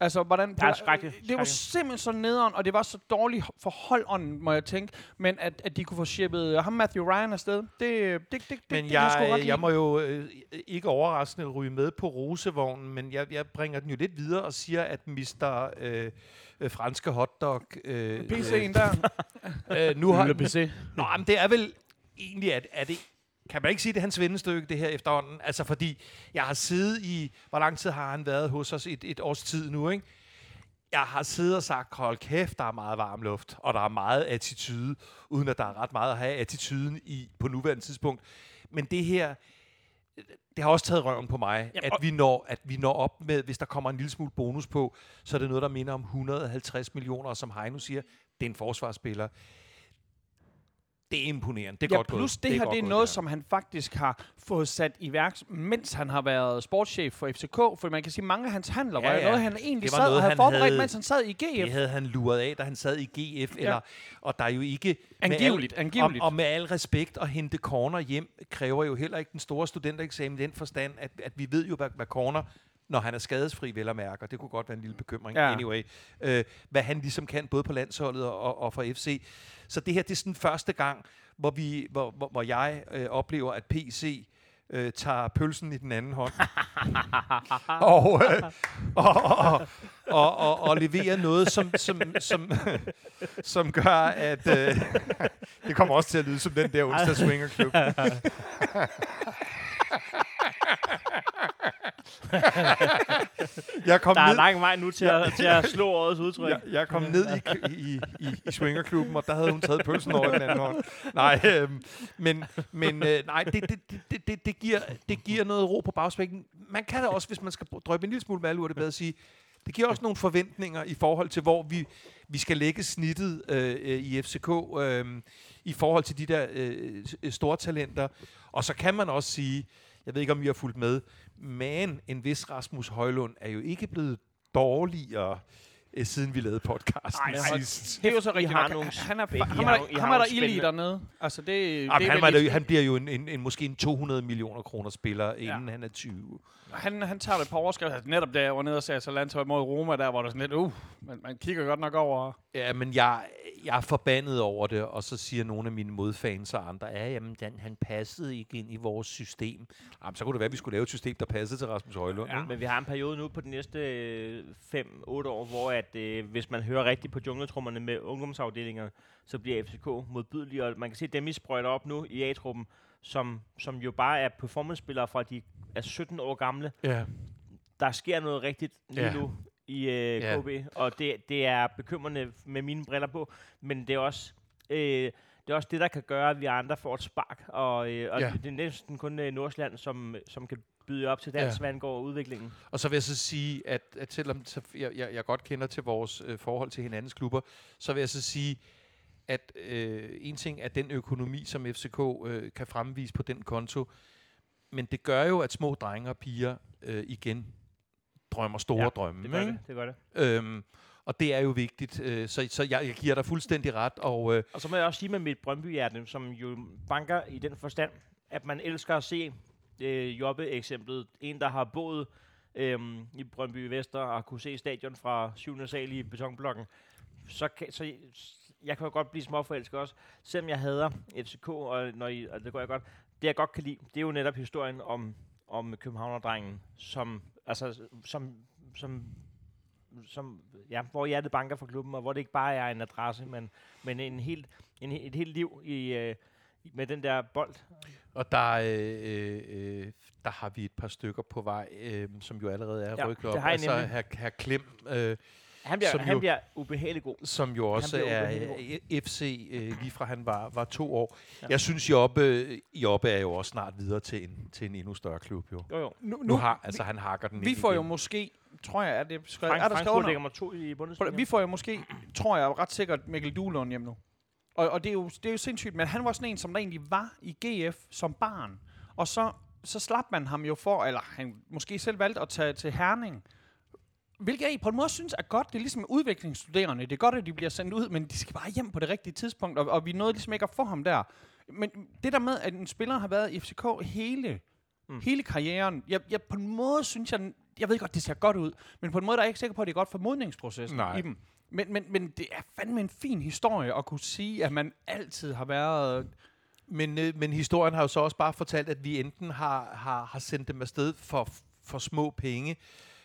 Altså, hvordan... Ja, Pola- skrækkeligt, Det var simpelthen så nederen, og det var så dårligt for holdånden, må jeg tænke. Men at, at de kunne få shippet ham Matthew Ryan afsted, det, det, det, det, men det sgu godt jeg, jeg må jo øh, ikke overraskende ryge med på rosevognen, men jeg, jeg bringer den jo lidt videre og siger, at Mr. Øh, øh, franske hotdog... Øh, PC'en der. øh, nu har, PC. Nå, men det er vel egentlig, at, at det, kan man ikke sige, det er hans vennestykke, det her efterhånden? Altså, fordi jeg har siddet i, hvor lang tid har han været hos os? Et, et års tid nu, ikke? Jeg har siddet og sagt, hold kæft, der er meget varm luft, og der er meget attitude, uden at der er ret meget at have attituden i på nuværende tidspunkt. Men det her, det har også taget røven på mig, Jamen, at, vi når, at vi når op med, hvis der kommer en lille smule bonus på, så er det noget, der minder om 150 millioner, og som Heino siger, det er en forsvarsspiller. Det er imponerende. Det er ja, godt plus gået. det, det her, det er gået, noget, her. som han faktisk har fået sat i værk, mens han har været sportschef for FCK. For man kan sige, mange af hans handler Ja, var ja. noget, han egentlig Det sad noget, og havde forberedt, havde- mens han sad i GF. Det havde han luret af, da han sad i GF. Ja. Eller, og der er jo ikke... med Angiveligt, al, angiveligt. Og, og med al respekt, at hente corner hjem, kræver jo heller ikke den store studentereksamen i den forstand, at, at vi ved jo, hvad, hvad corner når han er skadesfri, vel at mærke, og det kunne godt være en lille bekymring, Ja. anyway, øh, hvad han ligesom kan, både på landsholdet og, og, og for FC. Så det her, det er sådan første gang, hvor, vi, hvor, hvor, hvor jeg øh, oplever, at PC øh, tager pølsen i den anden hånd. og, øh, og, og, og, og, og leverer noget, som, som, som, som gør, at øh, det kommer også til at lyde som den der onsdag swingerklub. jeg kom Der er ned, lang vej nu til, at, til at slå årets udtryk. jeg, jeg kom ned i, i, i, i swingerklubben, og der havde hun taget pølsen over den anden hånd. Nej, øh, men, men øh, nej, det, det, det, det, det, giver, det giver noget ro på bagspækken. Man kan da også, hvis man skal drøbe en lille smule med alvor, det bedre at sige, Det giver også nogle forventninger i forhold til, hvor vi, vi skal lægge snittet øh, øh, i FCK øh, i forhold til de der øh, s- store talenter. Og så kan man også sige, jeg ved ikke, om vi har fulgt med, men en vis Rasmus Højlund er jo ikke blevet dårligere, øh, siden vi lavede podcasten Ej, ej, sidst. Det er jo så rigtigt. har nogle Han er, I ham har er, I der- ham er der ild i dernede. Altså, det, det Jamen, er han, var da, han bliver jo en, en, en, måske en 200 millioner kroner spiller, inden Ja. han er 20. han, han tager det et par overskrifter. Altså, netop da jeg var nede og sagde Atalanta mod Roma, der var der sådan lidt, uh, man, man kigger godt nok over. Ja, men jeg, jeg er forbandet over det, og så siger nogle af mine modfans og andre, ja, jamen, den, han passede ikke ind i vores system. Jamen, så kunne det være, at vi skulle lave et system, der passede til Rasmus Højlund. Ja, men vi har en periode nu på de næste 5-8 år, hvor at, øh, hvis man hører rigtigt på jungletrummerne med ungdomsafdelinger, så bliver FCK modbydelig, og man kan se dem, I sprøjter op nu i A-truppen, som, som jo bare er performance-spillere fra de er 17 år gamle. Ja. Der sker noget rigtigt lige Ja. nu i øh, Ja. KB, og det, det er bekymrende med mine briller på, men det er også... Øh, det er også det, der kan gøre, at vi andre får et spark, og, øh, og Ja. det er næsten kun øh, Nordsjælland, som, som kan byde op til dans, Ja. hvad angår udviklingen. Og så vil jeg så sige, at, at selvom jeg, jeg, jeg godt kender til vores øh, forhold til hinandens klubber, så vil jeg så sige, at øh, en ting er den økonomi, som FCK øh, kan fremvise på den konto, men det gør jo, at små drenge og piger øh, igen drømmer store Ja, drømme. Det gør ikke? det, det gør det. Øhm, og det er jo vigtigt, øh, så, så jeg, jeg giver dig fuldstændig ret. Og, øh, Og så må jeg også sige med mit Brøndby-hjerte, som jo banker i den forstand, at man elsker at se øh, Jobbe-eksemplet. En, der har boet øh, i Brøndby Vester og kunne se stadion fra 7. sal i betonblokken. Så, kan, så jeg kan jo godt blive småforelsket også, selvom jeg hader FCK, og, når I, og det går jeg godt. Det jeg godt kan lide, det er jo netop historien om, om Københavnerdrengen, som, altså, som, som som, ja, hvor hjertet banker for klubben, og hvor det ikke bare er en adresse, men, men en helt, en, et helt liv i, øh, med den der bold. og der, øh, øh, der har vi et par stykker på vej, øh, som jo allerede er Ja, rykket op. Altså her, her Klem, øh, Han bliver, Som han jo- bliver ubehageligt god. som jo også er ubehagelig øh, FC, øh, lige fra han var, var to år. Ja. Jeg synes, Jobbe, Jobbe er jo også snart videre til en, til en endnu større klub. Jo. Jo, jo. Nu, Nu har, altså han hakker den vi ind får jo igen. måske, tror jeg, er det skrevet, Frank, er der Frank skrevet ligger nummer to i Bundesliga. Vi får jo måske, tror jeg, ret sikkert Mikkel Duhlund hjem nu. Og, og det, er jo, det er jo sindssygt, men han var sådan en, som der egentlig var i GF som barn. Og så, så slap man ham jo for, eller han måske selv valgte at tage til Herning. Hvilket jeg på en måde synes er godt. Det er ligesom udviklingsstuderende. Det er godt, at de bliver sendt ud, men de skal bare hjem på det rigtige tidspunkt. Og, og vi nåede ligesom ikke at få ham der. Men det der med, at en spiller har været i FCK hele, mm. Hele karrieren. Jeg, jeg, på en måde synes jeg, jeg ved godt, det ser godt ud, men på en måde der er jeg ikke sikker på, at det er godt for modningsprocessen Nej. i dem. Men, men, men det er fandme en fin historie at kunne sige, at man altid har været... Men, øh, men historien har jo så også bare fortalt, at vi enten har, har, har sendt dem afsted for, for små penge,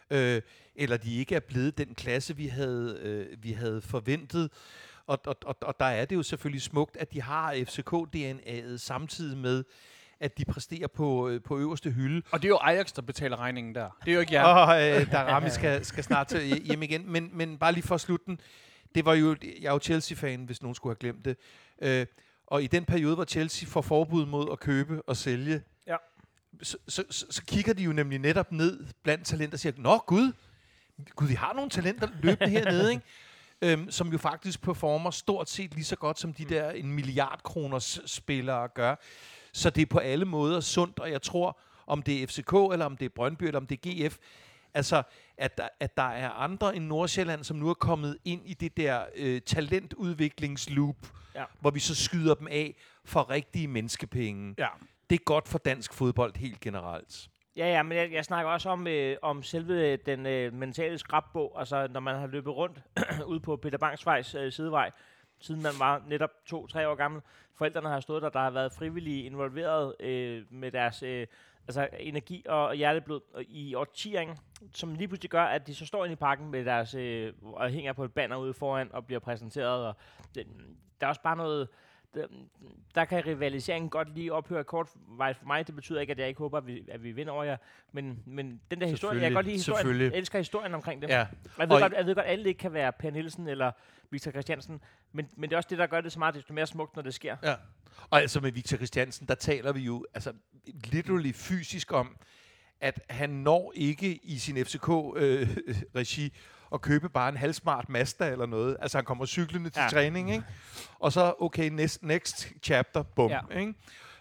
øh, eller de ikke er blevet den klasse, vi havde, øh, vi havde forventet. Og, og, og, og der er det jo selvfølgelig smukt, at de har FCK-DNA'et samtidig med, at de præsterer på, øh, på øverste hylde. Og det er jo Ajax, der betaler regningen der. Det er jo ikke jer. Og øh, der Rami skal, skal snart til hjem igen. Men, men bare lige for at slutte den. Det var jo, jeg er jo Chelsea-fan, hvis nogen skulle have glemt det. Øh, og i den periode, hvor Chelsea får forbud mod at købe og sælge, Ja. Så, så, så, så kigger de jo nemlig netop ned blandt talenter og siger, Nå gud, gud, vi har nogle talenter løbende hernede, ikke? Øhm, som jo faktisk performer stort set lige så godt, som de der en milliard kroners spillere gør. Så det er på alle måder sundt, og jeg tror, om det er FCK, eller om det er Brøndby, eller om det er GF, altså, at der, at der er andre end Nordsjælland, som nu er kommet ind i det der øh, talentudviklingsloop, Ja. hvor vi så skyder dem af for rigtige menneskepenge. Ja. Det er godt for dansk fodbold helt generelt. Ja, ja, men jeg, jeg snakker også om, øh, om selve den øh, mentale skrabbog. Altså, når man har løbet rundt ude på Peter Bangsvejs øh, sidevej, siden man var netop to-tre år gammel. Forældrene har stået der, der har været frivillige involveret øh, med deres øh, altså energi og hjerteblod i årtier, som lige pludselig gør, at de så står inde i parken med deres, øh, og hænger på et banner ude foran og bliver præsenteret. Og det, der er også bare noget, der, der kan rivaliseringen godt lige ophøre kortvejs for mig. Det betyder ikke, at jeg ikke håber, at vi, at vi vinder over jer. Men, men den der historie, jeg kan godt lide historien. Jeg elsker historien omkring det. Ja. Jeg ved, Og- godt, jeg ved godt, at alle ikke kan være Per Nielsen eller Victor Christiansen, men, men det er også det, der gør det så meget desto mere smukt, når det sker. Ja. Og altså med Victor Christiansen, der taler vi jo altså literally fysisk om, at han når ikke i sin FCK-regi at købe bare en halvsmart Mazda eller noget. Altså han kommer cyklende til Ja. træning, ikke? Og så, okay, next, next chapter, bum, Ja. ikke?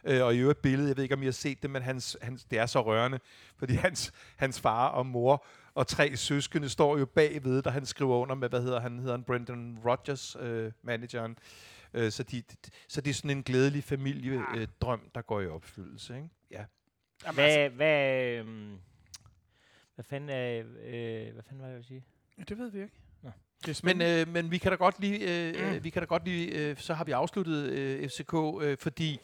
Øh, og i øvrigt billede, jeg ved ikke, om I har set det, men hans, hans, det er så rørende, fordi hans, hans far og mor og tre søskende står jo bagved, da han skriver under med, hvad hedder han, hedder han Brendan Rodgers, øh, manageren. Øh, så, de, så det er sådan en glædelig familiedrøm, øh, drøm, der går i opfyldelse, ikke? Ja. Jamen, altså, Hvad, hvad, øhm, hvad fanden øh, hvad fanden var det, jeg ville sige? Det ved vi ikke. Det er Men, øh, men vi kan da godt lide, øh, Mm. mm. vi kan da godt lide øh, så har vi afsluttet øh, FCK, øh, fordi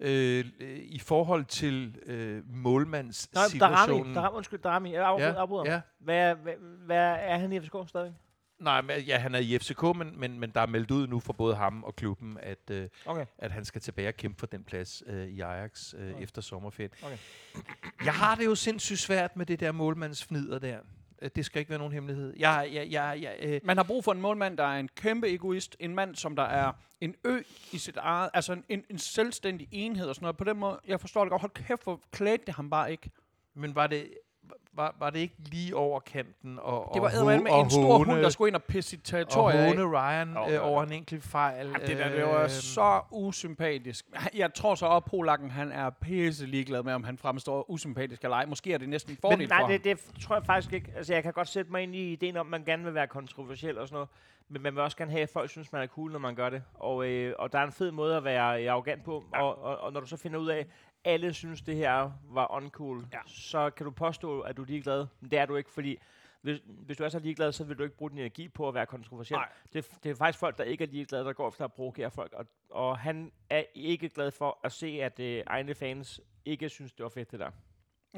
øh, øh, i forhold til øh, målmandssituationen... Darami, Darami, undskyld, Darami, jeg afbryder, ja, afbryder. ja. Hvad, hvad, hvad, er han i FCK stadig? Nej, men, ja, han er i FCK, men, men, men der er meldt ud nu for både ham og klubben, at, øh, Okay. at han skal tilbage og kæmpe for den plads øh, i Ajax øh, Okay. efter sommerferien. Okay. Jeg har det jo sindssygt svært med det der målmandsfnider der. Øh, Det skal ikke være nogen hemmelighed. Jeg, jeg, jeg, jeg, øh, Man har brug for en målmand, der er en kæmpe egoist. En mand, som der er en ø i sit eget... Altså en, en, en selvstændig enhed og sådan noget. På den måde, jeg forstår det godt. Hold kæft, hvor klædte det ham bare ikke. men var det, var, var det ikke lige over kanten? Og, Det var og, med og en stor hund, håne- der skulle ind og pisse sit og territorie af. håne Ryan Jo, øh, over en enkelt fejl. Jamen, det der, det var øh, så usympatisk. Jeg tror så op, Polakken, han er pisse ligeglad med, om han fremstår usympatisk eller ej. Måske er det næsten en fordel Men for nej, ham. det, det tror jeg faktisk ikke. Altså, jeg kan godt sætte mig ind i ideen om, at man gerne vil være kontroversiel og sådan noget. Men man vil også gerne have, at folk synes, man er cool, når man gør det. Og, øh, og der er en fed måde at være arrogant på. Ja. Og, og, og når du så finder ud af, alle synes, det her var uncool, Ja. så kan du påstå, at du er ligeglad. Men det er du ikke, fordi hvis, hvis du er så ligeglad, så vil du ikke bruge din energi på at være kontroversiel. Nej. Det, det er faktisk folk, der ikke er ligeglade, der går efter at provokere folk. Og, og han er ikke glad for at se, at øh, egne fans ikke synes, det var fedt, det der.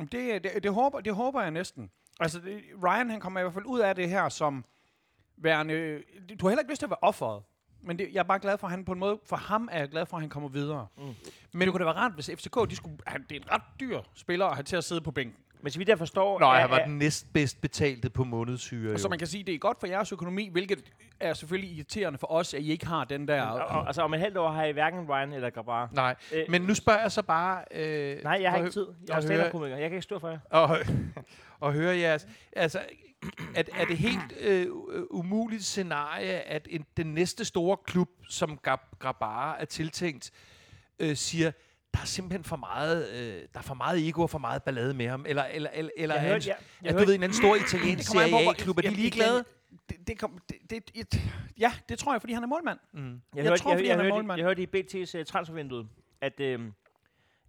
Det, det, det, håber, det håber jeg næsten. Altså, det, Ryan han kommer i hvert fald ud af det her som værende... Du har heller ikke lyst til at være offeret. Men det, jeg er bare glad for, at han på en måde... For ham er jeg glad for, at han kommer videre. Mm. Men det kunne da være rart, hvis FCK... De skulle, han, det er en ret dyr spiller at have til at sidde på bænken. Men så vidt jeg forstår... Nå, han var den næstbedst betalte på månedssyre. Og så man kan sige, det er godt for jeres økonomi, hvilket er selvfølgelig irriterende for os, at I ikke har den der... Og, og, altså om et halvt år har I hverken Ryan eller Grabar. Nej, Øh, men nu spørger jeg så bare... Øh, Nej, jeg har ikke tid. Jeg er stand-up-komiker. Jeg kan ikke stå for jer. og, og høre jeres... Altså, er, er det helt øh, umuligt scenarie, at en, den næste store klub, som Gab- Grabara er tiltænkt, øh, siger, der er simpelthen for meget, øh, der er for meget ego og for meget ballade med ham, eller, eller, eller, eller Jeg hørte- han, jeg- ja, du ved, en anden stor italiensk Serie A-klub, er de ligeglade? Det, det, kom, det, det, ja, det tror jeg, fordi han er målmand. Mm. Jeg, Jeg hørte, tror, jeg, fordi jeg, han er hørte, målmand. jeg hørte i BT's uh, transfervindue, at, øh,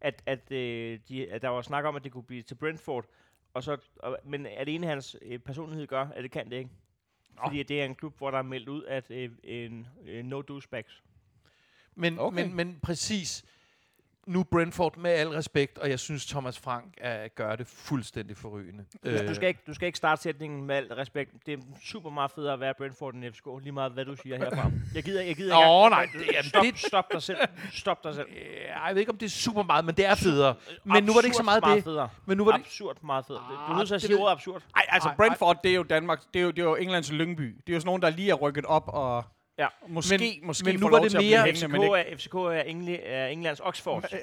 at, at, øh, de, at der var snak om, at det kunne blive til Brentford. Og så, og, men alene hans øh, personlighed gør, at det kan det ikke. Fordi det er en klub, hvor der er meldt ud, at øh, en, øh, no douchebags. Men, okay. men, men præcis, nu Brentford med al respekt, og jeg synes Thomas Frank er, gør det fuldstændig forrygende. Øh. Du, skal ikke, du skal ikke starte sætningen med al respekt. Det er super meget federe at være Brentford end FCK, lige meget hvad du siger herfra. Jeg gider, jeg gider ikke nej, engang- det- jamen, stop, det- stop dig selv. Stop dig selv. Jeg ved ikke, om det er super meget, men det er federe. Men nu var det ikke så meget meget det. Federe. Men nu var det... Absurd meget federe. Du er Ah, nødt til at sige ordet absurd. Ej, altså Ej, Brentford, det er jo Danmark, det er jo, det er jo Englands Lyngby. Det er jo sådan nogen, der lige er rykket op og Ja. måske, Men- måske men nu var det mere- FCK hængende, men ikke. er, FCK er, Engli, er Englands Oxford.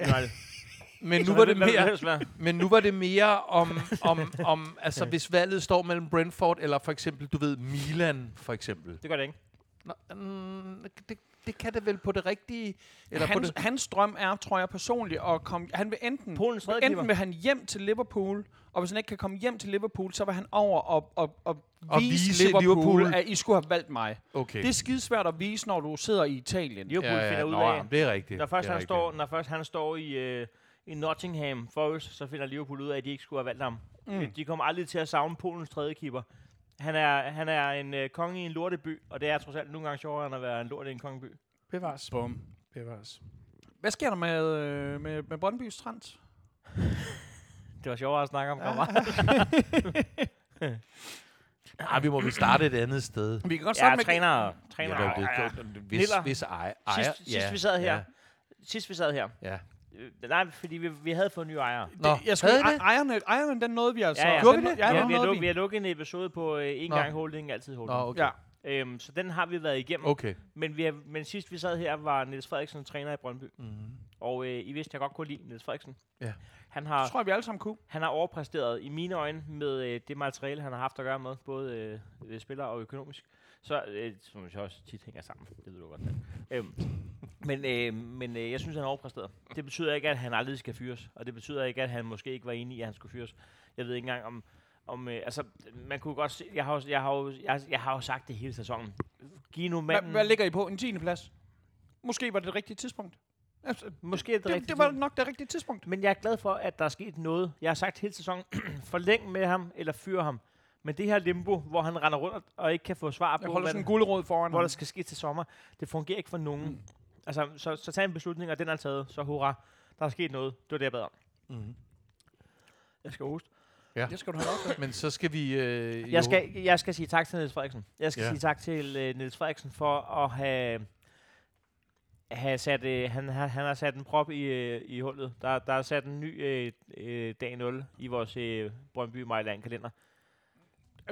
Men nu var det mere... Men nu var det mere om, om, om altså hvis valget står mellem Brentford eller for eksempel, du ved, Milan for eksempel. Det gør det ikke. Nå, mm, det, det kan det vel på det rigtige, eller på Hans, det... hans drøm er, tror jeg personligt, at komme, han vil enten, Polens enten vil han hjem til Liverpool, og hvis han ikke kan komme hjem til Liverpool, så vil han over og, og, og, Og vise, vise Liverpool, Liverpool. at I skulle have valgt mig. Okay. Det er skidesvært at vise, når du sidder i Italien. Liverpool ja, finder ud af, det er rigtigt. når først, han rigtigt. står, når først han står i, øh, i Nottingham Forest, så finder Liverpool ud af, at de ikke skulle have valgt ham. Mm. De kommer aldrig til at savne Polens tredje keeper. Han er, han er en øh, konge i en lorteby, og det er trods alt nogle gange sjovere, end at være en lort i en kongeby. Bevares. Bum. Bevares. Hvad sker der med, øh, med, med Brøndby's trends? Det var sjovere at snakke om. Ja. Nej, vi må vi starte et andet sted. Vi kan godt Ja, starte med... træner. træner. Ja, Ja, det, ja, ja. hvis, Niller. hvis ej, ejer, Sidst, sidst vi sad her, Ja, sidst vi sad her, ja. øh, nej, fordi vi, vi havde fået nye ejere. Nå, Det, jeg skulle, havde I det? ejerne, ejerne, den nåede vi altså. Ja, ja. Gjorde vi det? Ja, Ja, vi, har luk, vi. har lukket en episode på øh, en Nå. gang holding, altid holding. Nå, okay. Ja. Øhm, så den har vi været igennem. Okay. Men, vi har, men sidst vi sad her, var Niels Frederiksen træner i Brøndby. Mm. Og øh, I vidste, jeg godt kunne lide Niels Frederiksen. Ja. Han Det har, tror jeg, vi alle sammen kunne. han har overpræsteret i mine øjne med øh, det materiale, han har haft at gøre med, både øh, spiller og økonomisk. Så, øh, som jo også tit hænger sammen, det ved du godt. Øhm, men øh, men øh, jeg synes, han har overpræsteret. Det betyder ikke, at han aldrig skal fyres, og det betyder ikke, at han måske ikke var enig i, at han skulle fyres. Jeg ved ikke engang om, om øh, altså, man kunne godt se, jeg har, jeg, har jeg, jeg har jo sagt det hele sæsonen. Giv nu Hvad, manden, hvad ligger I på? En 10. plads? Måske var det det rigtige tidspunkt. Altså, måske er det, det, rigtigt. det var nok det rigtige tidspunkt. Men jeg er glad for, at der er sket noget. Jeg har sagt hele sæsonen, forlæng med ham, eller fyr ham. Men det her limbo, hvor han render rundt og ikke kan få svar Jeg på, holder hvad sådan en der, guldråd foran hvor der ham. skal ske til sommer, det fungerer ikke for nogen. Mm. Altså, så, så tag en beslutning, og den er taget, så hurra. Der er sket noget. Det var det, jeg bad om. Mm. Jeg skal hoste. Det skal du have til. Men så skal vi... Øh, Jeg skal, jeg skal sige tak til Niels Frederiksen. Jeg skal Ja. ja. sige tak til uh, Niels Frederiksen for at have, have sat, uh, han, har- han har sat en prop i, uh, i hullet. Der, der er sat en ny uh, uh, dag 0 i vores uh, Brøndby Mejland kalender.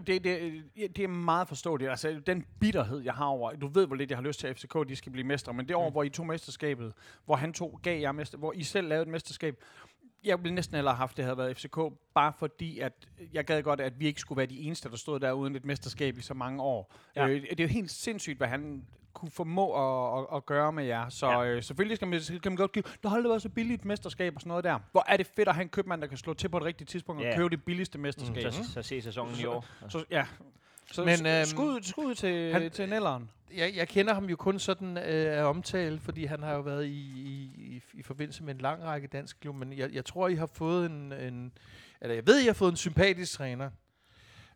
Det, det, det er meget forståeligt. Altså, den bitterhed, jeg har over... Du ved, hvor lidt jeg har lyst til, at FCK de skal blive mestre, men det år, Mm. hvor I tog mesterskabet, hvor han tog, gav jer mester, hvor I selv lavede et mesterskab, jeg ville næsten hellere have haft, det havde været FCK, bare fordi, at jeg gad godt, at vi ikke skulle være de eneste, der stod der uden et mesterskab i så mange år. Ja. Øh, det er jo helt sindssygt, hvad han kunne formå at, at, at gøre med jer. Så Ja. øh, selvfølgelig skal man, skal man godt give, der har aldrig været så billigt mesterskab og sådan noget der. Hvor er det fedt at have en købmand, der kan slå til på et rigtigt tidspunkt Ja. og købe det billigste mesterskab. Så, så se sæsonen i år. Så, ja. Så Men, øhm, skud, skud til, han- han, til Nelleren. jeg, jeg kender ham jo kun sådan øh, af omtale, fordi han har jo været i, i, i, i forbindelse med en lang række danske klubber, men jeg, jeg tror, I har fået en, en eller jeg ved, I har fået en sympatisk træner,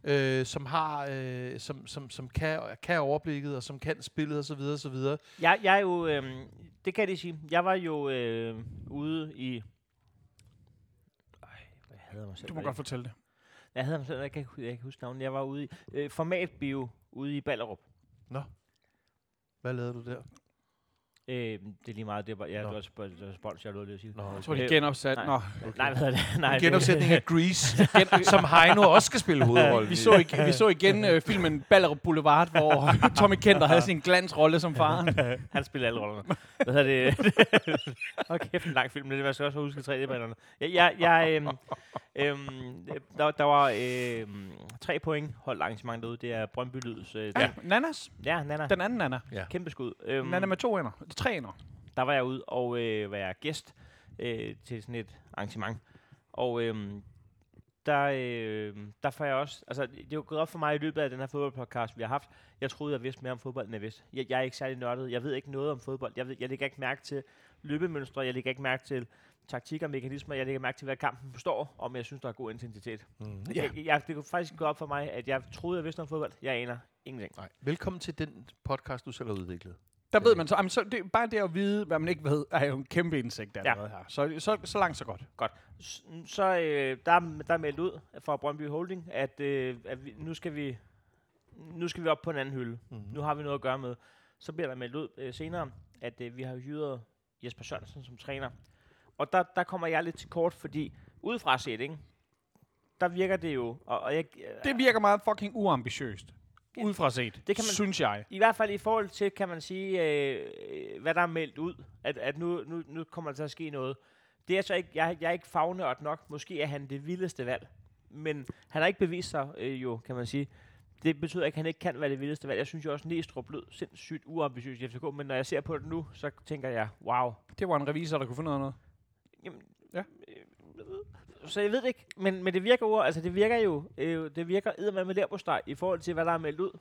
øh, som har, øh, som, som, som kan, kan overblikket, og som kan spillet, og så videre, og så videre. Jeg, jeg er jo, øhm, det kan de sige, jeg var jo øh, ude i... Ej, jeg hader mig selv. Du må godt fortælle det. Jeg havde ham selv, jeg kan, jeg kan huske navnet. Jeg var ude i øh, formatbio ude i Ballerup. Hvad lavede du der? Øh, det er lige meget, det var, ja, Nå. det var det var spons jeg lå lige at sige. Nå, Jeg tror, de Øh, genopsat. nej. Nå. Okay. Nej, hvad hedder det? Nej, en det- genopsætning af Grease, som Heino også skal spille hovedrollen Vi så, igen, vi så igen øh, filmen Ballerup Boulevard, hvor Tommy Kenter havde sin glansrolle som faren. Han spiller alle rollerne. Hvad hedder det? Hold kæft, en lang film. Det er, man skal også huske 3D-brillerne. Jeg, jeg, jeg, øhm, øhm, der, der var øhm, tre point holdt arrangement derude. Det er Brøndby Lyds. Øh, Ja, ja. Nanas. ja, Nana. Den anden Nana. Kæmpe skud. Øhm, Nana med to ender. Tre ender. der var jeg ude og øh, var jeg gæst øh, til sådan et arrangement. Og øhm, der, øh, der får jeg også, altså det er jo gået op for mig i løbet af den her fodboldpodcast, vi har haft. Jeg troede, jeg vidste mere om fodbold, end jeg vidste. Jeg, jeg er ikke særlig nørdet. Jeg ved ikke noget om fodbold. Jeg, ved, jeg lægger ikke mærke til løbemønstre. Jeg lægger ikke mærke til taktikker og mekanismer. Jeg lægger mærke til, hvad kampen består, om jeg synes, der er god intensitet. Mm. Ja. Jeg, jeg, det kunne faktisk gå op for mig, at jeg troede, jeg vidste noget om fodbold. Jeg aner ingenting. Nej. Velkommen til den podcast, du selv har udviklet. Der ved man så, jamen, så det, bare det at vide, hvad man ikke ved, er jo en kæmpe indsigt allerede her. Så, så, så langt, så godt. S- Så øh, der, er- der er meldt ud fra Brøndby Holding, at, øh, at vi, nu, skal vi, nu skal vi op på en anden hylde. Mm. Nu har vi noget at gøre med. Så bliver der meldt ud øh, senere, at øh, vi har hyret Jesper Sørensen som træner. Og der, der kommer jeg lidt til kort, fordi udefra set, ikke? der virker det jo, og, og jeg, Det virker meget fucking uambitiøst. Udefra set. Det kan man- Synes jeg. i hvert fald i forhold til, kan man sige, øh, øh, hvad der er meldt ud, at, at nu, nu, nu kommer der til at ske noget. Det er så ikke, jeg, jeg er ikke fagnørd nok. Måske er han det vildeste valg. Men han har ikke bevist sig øh, jo, kan man sige. Det betyder ikke, at han ikke kan være det vildeste valg. Jeg synes jo også, at Næstrup lød sindssygt uambitiøs i FCK, men når jeg ser på det nu, så tænker jeg, wow. Det var en revisor, der kunne finde noget. Jamen, Ja. øh, Så jeg ved det ikke, men, men det virker jo, altså det virker jo, øh, det virker eddermame med lerbosteg i forhold til, hvad der er meldt ud.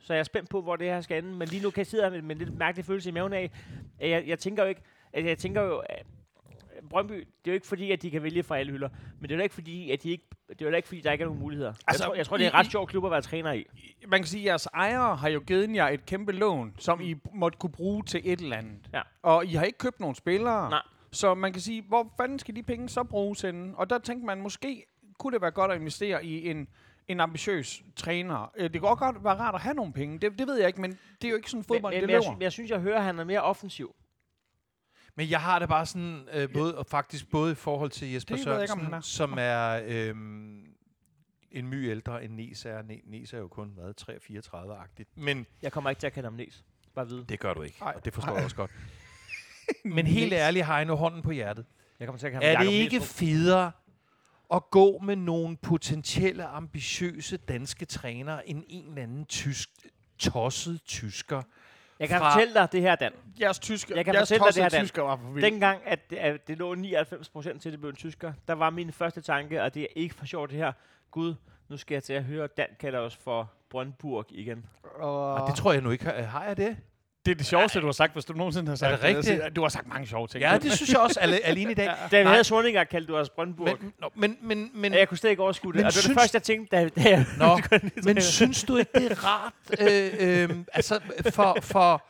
Så jeg er spændt på, hvor det her skal ende. Men lige nu kan jeg sidde her med, med en lidt mærkelig følelse i maven af, at jeg, jeg tænker jo ikke, at jeg tænker jo, at Brøndby, det er jo ikke fordi, at de kan vælge fra alle hylder, men det er jo ikke fordi, at de ikke, det er jo ikke fordi, der ikke er nogen muligheder. Altså, jeg, tror, jeg tror, det er en ret sjov klub at være træner i. Man kan sige, at jeres ejere har jo givet jer et kæmpe lån, som I måtte kunne bruge til et eller andet. Ja. Og I har ikke købt nogen spillere. Nej. Så man kan sige, hvor fanden skal de penge så bruges henne? Og der tænker man, måske kunne det være godt at investere i en, en ambitiøs træner. Øh, Det kan også godt være rart at have nogle penge. Det, det ved jeg ikke, men det er jo ikke sådan fodbold, men, det men jeg, jeg synes, jeg hører, at han er mere offensiv. Men jeg har det bare sådan, øh, både, og faktisk både i forhold til Jesper Det ikke, Sørensen, han er. som er øhm, en my ældre end Nes er. Ne- Nes er jo kun været 3-34-agtigt. Men Jeg kommer ikke til at kalde ham Næs. Bare vide. det gør du ikke, Ej. og det forstår jeg også godt. Men helt ærligt har jeg nu hånden på hjertet. Jeg kommer til at Er det ikke federe at gå med nogle potentielle, ambitiøse danske trænere end en eller anden tysk, tosset tysker? Jeg kan fortælle dig det her, Dan. Jeres tysker, Jeg kan jeres fortælle dig det her, Dan. tysker var for vildt. Dengang, at det, at det lå 99 procent til, at det blev en tysker, der var min første tanke, og det er ikke for sjovt det her. Gud, nu skal jeg til at høre, Dan kalder os for Brøndburg igen. Og Og det tror jeg nu ikke. Har jeg det? Det er det sjoveste, du har sagt, hvis du nogensinde har sagt det rigtigt? Altså, Du har sagt mange sjove ting. Ja, det synes jeg også alle, alene i dag. Da vi havde Sorninger, kaldte du os Brøndburg. Men, Men, men, men, men, jeg kunne slet ikke overskue det. men Og det var det første, jeg tænkte, da, da jeg... Nå, men synes du ikke, det er rart, øh, øh, altså for, for,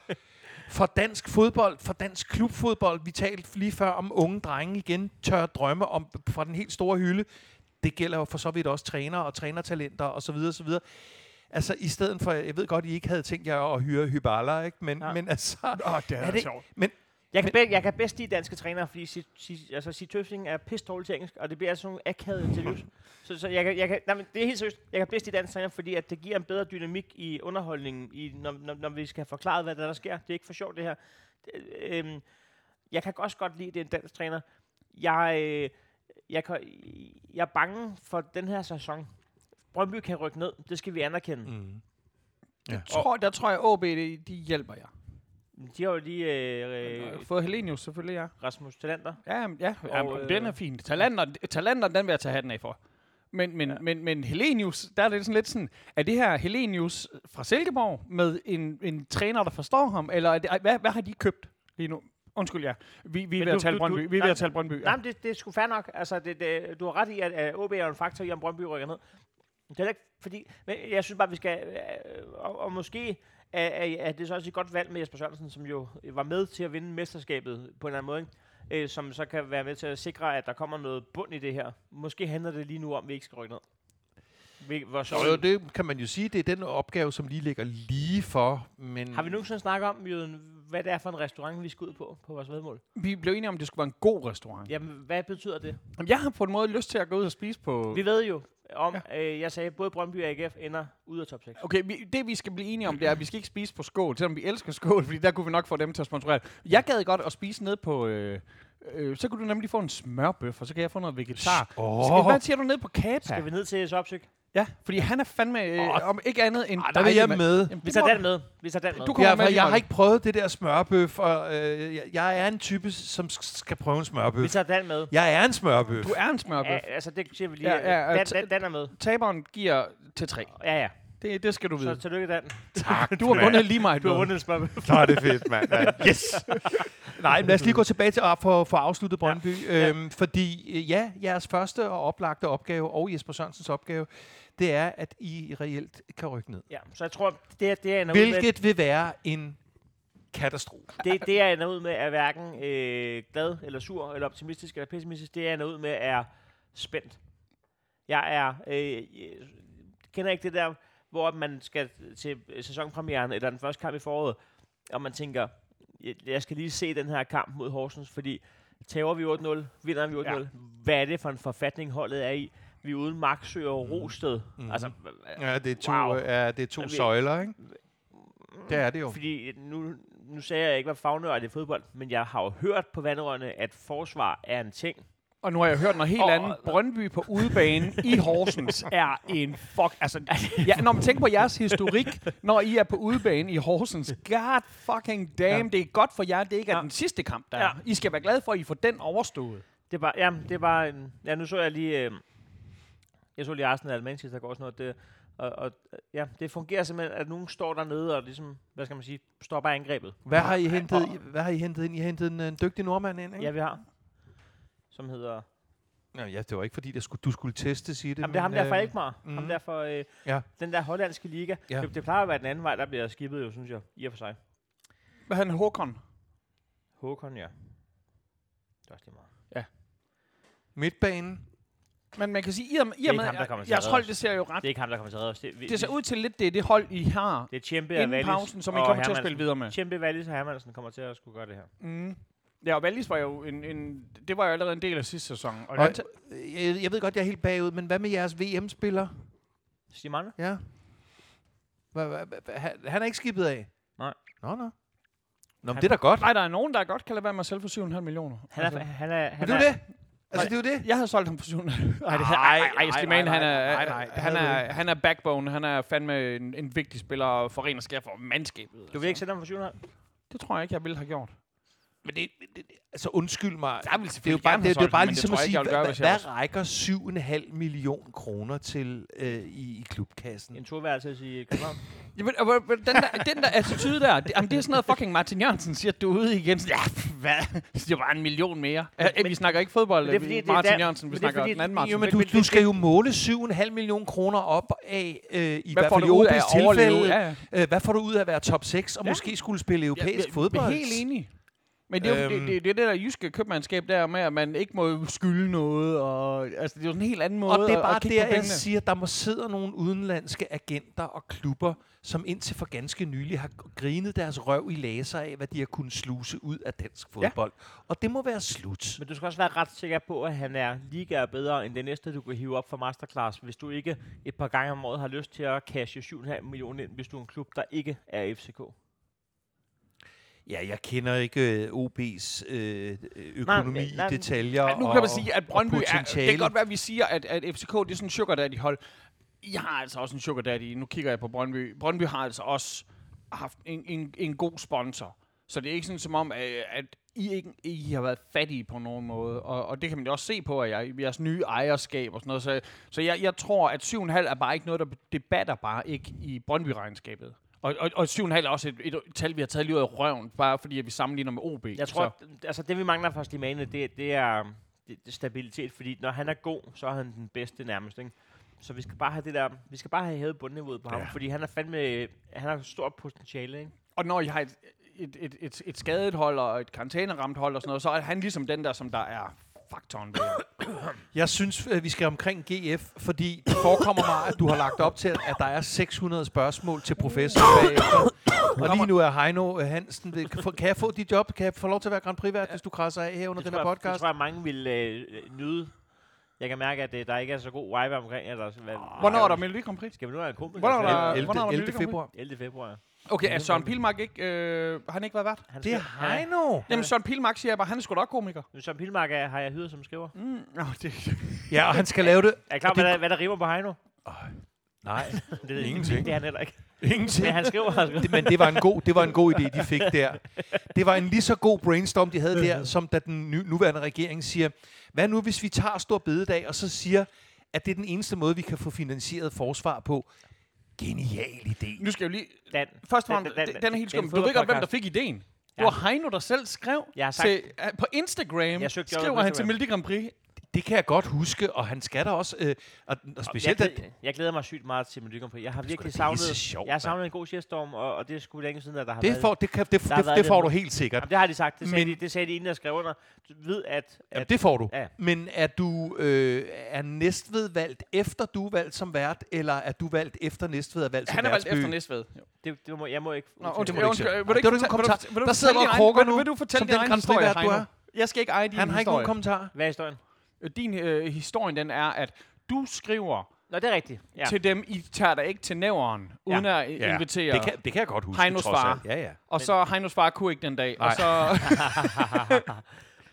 for dansk fodbold, for dansk klubfodbold, vi talte lige før om unge drenge igen, tør drømme om fra den helt store hylde. Det gælder jo for så vidt også trænere og trænertalenter og så videre, så videre. Altså i stedet for, jeg ved godt, I ikke havde tænkt jer at hyre Hybala, ikke? Men, Ja. men altså, Åh, det er, er det, sjovt. men Jeg kan, be- jeg kan bedst lide danske trænere, fordi Sig, Sig, altså, Sig Tøfting er pisse dårlig til engelsk, og det bliver altså sådan nogle akavede interviews. Så, så jeg, kan, jeg kan, nej, men det er helt seriøst. Jeg kan bedst lide danske træner, fordi at det giver en bedre dynamik i underholdningen, i, når, når, når vi skal forklare, hvad der, der sker. Det er ikke for sjovt, det her. Det, øhm, jeg kan også godt lide, at det er en dansk træner. Jeg, øh, jeg, kan, jeg er bange for den her sæson. Brøndby kan rykke ned. Det skal vi anerkende. Mm. mm. Jeg tror, der tror jeg, OB, de, de hjælper jer. De har jo lige øh, Øh, øh, Fået Helenius selvfølgelig, ja. Rasmus Talander. Ja, jamen, ja, Og, jamen, øh, den er fin. Talenter, talenter, den vil jeg tage hatten af for. Men, men, Ja. ja. men, men Helenius, der er det sådan lidt sådan, er det her Helenius fra Silkeborg med en, en træner, der forstår ham, eller er det, hvad, hvad har de købt lige nu? Undskyld, ja. Vi, vi er ved du- at tale Brøndby. Vi er ved nej, at tale Brøndby. Nej, Ja. men det, det er sgu fair nok. Altså, det, det, du har ret i, at, at OB er en faktor i, om Brøndby rykker ned. Det er ikke, fordi, men jeg synes bare, vi skal, øh, og, og måske er, er, er det så også et godt valg med Jesper Sørensen, som jo var med til at vinde mesterskabet på en eller anden måde, ikke? Øh, som så kan være med til at sikre, at der kommer noget bund i det her. Måske handler det lige nu om, at vi ikke skal rykke ned. Hvor så, Jo, jo, det kan man jo sige, det er den opgave, som lige ligger lige for, men... har vi nogensinde snakket om, Jøden, hvad det er for en restaurant, vi skal ud på, på vores vedmål? Vi blev enige om, at det skulle være en god restaurant. Jamen, hvad betyder det? Jamen, Jeg har på en måde lyst til at gå ud og spise på... Vi ved jo om, ja. øh, jeg sagde, både Brøndby og AGF ender ud af top 6. Okay, vi, det vi skal blive enige om, det er, at vi skal ikke spise på skål, selvom vi elsker skål, fordi der kunne vi nok få dem til at sponsorere. Jeg gad godt at spise ned på... Øh, øh, så kunne du nemlig få en smørbøf, og så kan jeg få noget vegetar. Åh. Skal, hvad siger du ned på Kapa? Skal vi ned til Sopsyk? Ja, fordi han er fandme, øh, om ikke andet end Ej, der vil jeg med. Jamen, Vi det tager den med. Vi tager den med. Du Ja, med jeg har ikke prøvet det der smørbøf, og øh, jeg, jeg er en type, som sk- skal prøve en Vi smørbøf. tager den med. Jeg er en smørbøf. Du er en smørbøf. Ja, altså, det siger vi lige. Ja, Ja, ja, øh, den, den, den er med. Taberen giver til tre. Ja, ja. Det, det skal du Så vide. tillykke, Dan. Tak, Du har vundet lige meget. Du har vundet et smørbøf. Nå, det er fedt, mand. mand. Yes! Nej, men lad os lige gå tilbage til at få, få afsluttet Brøndby. Ja. Øhm, fordi øh, ja, jeres første og oplagte opgave, og Jesper Sørensens opgave, det er, at I reelt kan rykke ned. Ja, så jeg tror, det, er- det er med, Hvilket vil være en katastrofe. det, det er ender ud med er hverken øh, glad eller sur eller optimistisk eller pessimistisk. Det er ender ud med er spændt. Jeg er øh, jeg kender ikke det der, hvor man skal til sæsonpremieren eller den første kamp i foråret, og man tænker, jeg, skal lige se den her kamp mod Horsens, fordi tager vi 8-0, vinder vi 8-0. Ja. Hvad er det for en forfatning, holdet er i? Vi er uden Marksø og Rosted. Mhm. Mm. Altså, Ja, det er to, Wow. ja, det er to Men vi- søjler, ikke? Det er det jo. Fordi nu, nu sagde jeg ikke, hvad fagnørd i fodbold, men jeg har jo hørt på vandrørene, at forsvar er en ting. Og nu har jeg hørt noget helt Og- andet. Brøndby på udebane i Horsens er en fuck... Altså, ja, når man tænker på jeres historik, når I er på udebane i Horsens, god fucking damn, ja. det er godt for jer, det ikke er Ja. den sidste kamp, der Ja. er. I skal være glade for, at I får den overstået. Det er bare, jamen, det er bare en, ja, nu så jeg lige, øh, jeg så lige Arsenal Manchester går sådan noget, det, og, og, ja, det fungerer simpelthen, at nogen står dernede og ligesom, hvad skal man sige, stopper angrebet. Hvad har I hentet, hvad har I hentet ind? I har hentet en, en dygtig nordmand ind, ikke? Ja, vi har. Som hedder, Nå, ja, det var ikke fordi, det skulle, du skulle teste sige det. jamen, det er ham der fra øh, Alkmaar, mm. ham der for øh, Ja. den der hollandske liga. Ja. Det, det plejer at være den anden vej, der bliver skibet jo, synes jeg, i og for sig. Hvad han Håkon? Håkon, ja. Det er også lige meget. Midtbanen. Men man kan sige, i og med, i og med ham, der jeres hold, det ser jo ret... Det er ikke ham, der kommer til at redde os. Det, vi, Det ser ud til lidt, det er det hold, I har det er Tjempe inden Wallis pausen, som I kommer til at Hermansen. spille videre med. Tjempe Wallis og Hermansen kommer til at skulle gøre det her. Mm. Ja, og Wallis var jo en, en, det var jo allerede en del af sidste sæson. Og Og, jeg, jeg ved godt, jeg er helt bagud, men hvad med jeres VM-spiller? Simone? Ja. Hva, hva, hva, han, er ikke skibet af? Nej. Nå, nå. Nå, men det er da godt. Nej, der er nogen, der godt kan lade være med at sælge for 7,5 millioner. Han er, han er, han er er, det. Altså, det er jo det. Jeg havde solgt ham for 7,5. Nej, det Nej, ej, ej, nej, han nej, er, nej, nej, han, er, han er backbone. Han er fandme en, en vigtig spiller for ren og skær for mandskabet. du vil ikke sætte ham for 7,5? Det tror jeg ikke, jeg ville have gjort. Men det, det, altså undskyld mig. Jeg vil Det er jo bare, det, have det er bare det ligesom tror at sige, gøre, hvad, hvad rækker 7,5 million kroner til øh, i, i klubkassen? En toværelses i København? Jamen, den, der, den der attitude der, det, jamen, det er sådan noget fucking Martin Jørgensen siger, at du er ude igen. Ja, hvad? Det er bare en million mere. Men, vi snakker ikke fodbold, det er fordi, vi- det er Martin der- Jørgensen, vi det er snakker fordi- den anden Martin. Jo, men du, du skal jo måle 7,5 millioner kroner op af, øh, i hvad hvert fald i OB's tilfælde. Ja, ja. Øh, hvad får du ud af at være top 6 og Ja. måske skulle spille europæisk Ja, fodbold? Jeg er helt enig. Men det er, jo, Øhm. det, det, det er det der jyske købmandskab der med, at man ikke må skylde noget. Og, altså, det er jo sådan en helt anden måde Og det er at, bare at kigge der, jeg siger, der må sidde nogle udenlandske agenter og klubber, som indtil for ganske nylig har grinet deres røv i laser af, hvad de har kunnet sluse ud af dansk fodbold. Og det må være slut. Men du skal også være ret sikker på, at han er liga bedre end det næste, du kan hive op for Masterclass, hvis du ikke et par gange om året har lyst til at cashe 7,5 millioner ind, hvis du er en klub, der ikke er FCK. Ja, jeg kender ikke øh, OB's øh, økonomi, nej, nej, detaljer Ja, nu og, kan man sige, at Brøndby er... Det kan godt være, at vi siger, at, at FCK det er sådan en sugar daddy hold. Jeg har altså også en sugar daddy. Nu kigger jeg på Brøndby. Brøndby har altså også haft en, en, en god sponsor. Så det er ikke sådan som om, at, at I ikke I har været fattige på nogen måde. Og, og det kan man jo også se på, at jeg, jeres nye ejerskab og sådan noget. Så, så jeg, jeg tror, at 7,5 er bare ikke noget, der debatter bare ikke i Brøndby-regnskabet. Og, og, og 7,5 er også et, et, tal, vi har taget lige ud af røven, bare fordi at vi sammenligner med OB. Jeg tror, at, altså det vi mangler fra Slimane, det, det er det, det er stabilitet, fordi når han er god, så er han den bedste nærmest, ikke? Så vi skal bare have det der, vi skal bare have hævet bundniveauet på ham, Ja. fordi han er fandme, han har stort potentiale, ikke? Og når jeg har et, et, et, et, et skadet hold og et karantæneramt hold og sådan noget, så er han ligesom den der, som der er faktoren. Jeg synes, at vi skal omkring GF, fordi det forekommer mig, at du har lagt op til, at der er 600 spørgsmål til professor bagefter. Og lige nu er Heino øh, Hansen. Kan, få- kan jeg få dit job? Kan jeg få lov til at være Grand Prix-vært, hvis du krasser af her under Det den her tror, jeg, det podcast? tror jeg, mange vil øh, nyde. Jeg kan mærke, at øh, der ikke er så god vibe omkring. Eller, hvad, Hvornår er der Melodi Grand Prix? Skal vi nu have en kumpel? Hvornår er der- der 11. hvornår er der 11. Melodi Grand Prix? februar. 11. februar. Okay, er Søren Pilmark ikke... Øh, har han ikke været vært? Han Det er Heino. Jamen, Søren Pilmark siger jeg bare, han er sgu da også komiker. Ja, Søren Pilmark er, har jeg hyret som skriver. Mm, no, det, Ja, og han skal lave det. Er I klar, Og hvad det- der, hvad der rimer på Heino? Nej, Det ved jeg ikke. Ingenting. Det er han heller ikke. ingenting. Men han skriver, han skriver. Det, men det var, en god, det var en god idé, de fik der. Det var en lige så god brainstorm, de havde der, som da den nu, nuværende regering siger, hvad nu hvis vi tager stor bededag, og så siger, at det er den eneste måde, vi kan få finansieret forsvar på. Genial idé. nu skal jeg jo lige... Dan, Først og fremmest, den, den er helt skum. Du ved godt, hvem der fik ideen. Det Ja. var Heino, der selv skrev Jeg har sagt- til, uh, på Instagram, Jeg søgte skriver på han til. Melodi Grand Prix. Det kan jeg godt huske, og han skal da også, øh, og, og specielt, jeg, at, glæder, jeg glæder mig sygt meget til Grand Prix. Jeg har virkelig savnet, sjovt, jeg har savnet en god shitstorm, og, og det er sgu længe siden, at der har det, været... får, det, kan, det, det, været det lidt- får du helt sikkert. Jamen, det har de sagt. Det sagde, Men- de, det sagde de, inden jeg skrev under. Du ved, at... Jamen, at det får du. Ja. Men er du øh, er Næstved valgt efter du er valgt som vært, eller er du valgt efter Næstved er valgt som Han er valgt værtsby? efter Næstved. Jo. det, det må, jeg må ikke... Nå, undskyld, må du ikke. Vil du Det ikke du Der sidder din krukker nu, Vil du fortælle som den historie, Prix-vært, du er. Jeg skal ikke eje din Han har ikke historie. nogen kommentar. Hvad er historien? Din øh, historien, den er, at du skriver Nå, det er rigtigt. Ja. ja. til dem, I tager dig ikke til nævren, uden Ja. at invitere. Det kan, det kan jeg godt huske, Heinos trods far. alt. Ja, ja. Og så Heinos far kunne ikke den dag. Nej. Og så,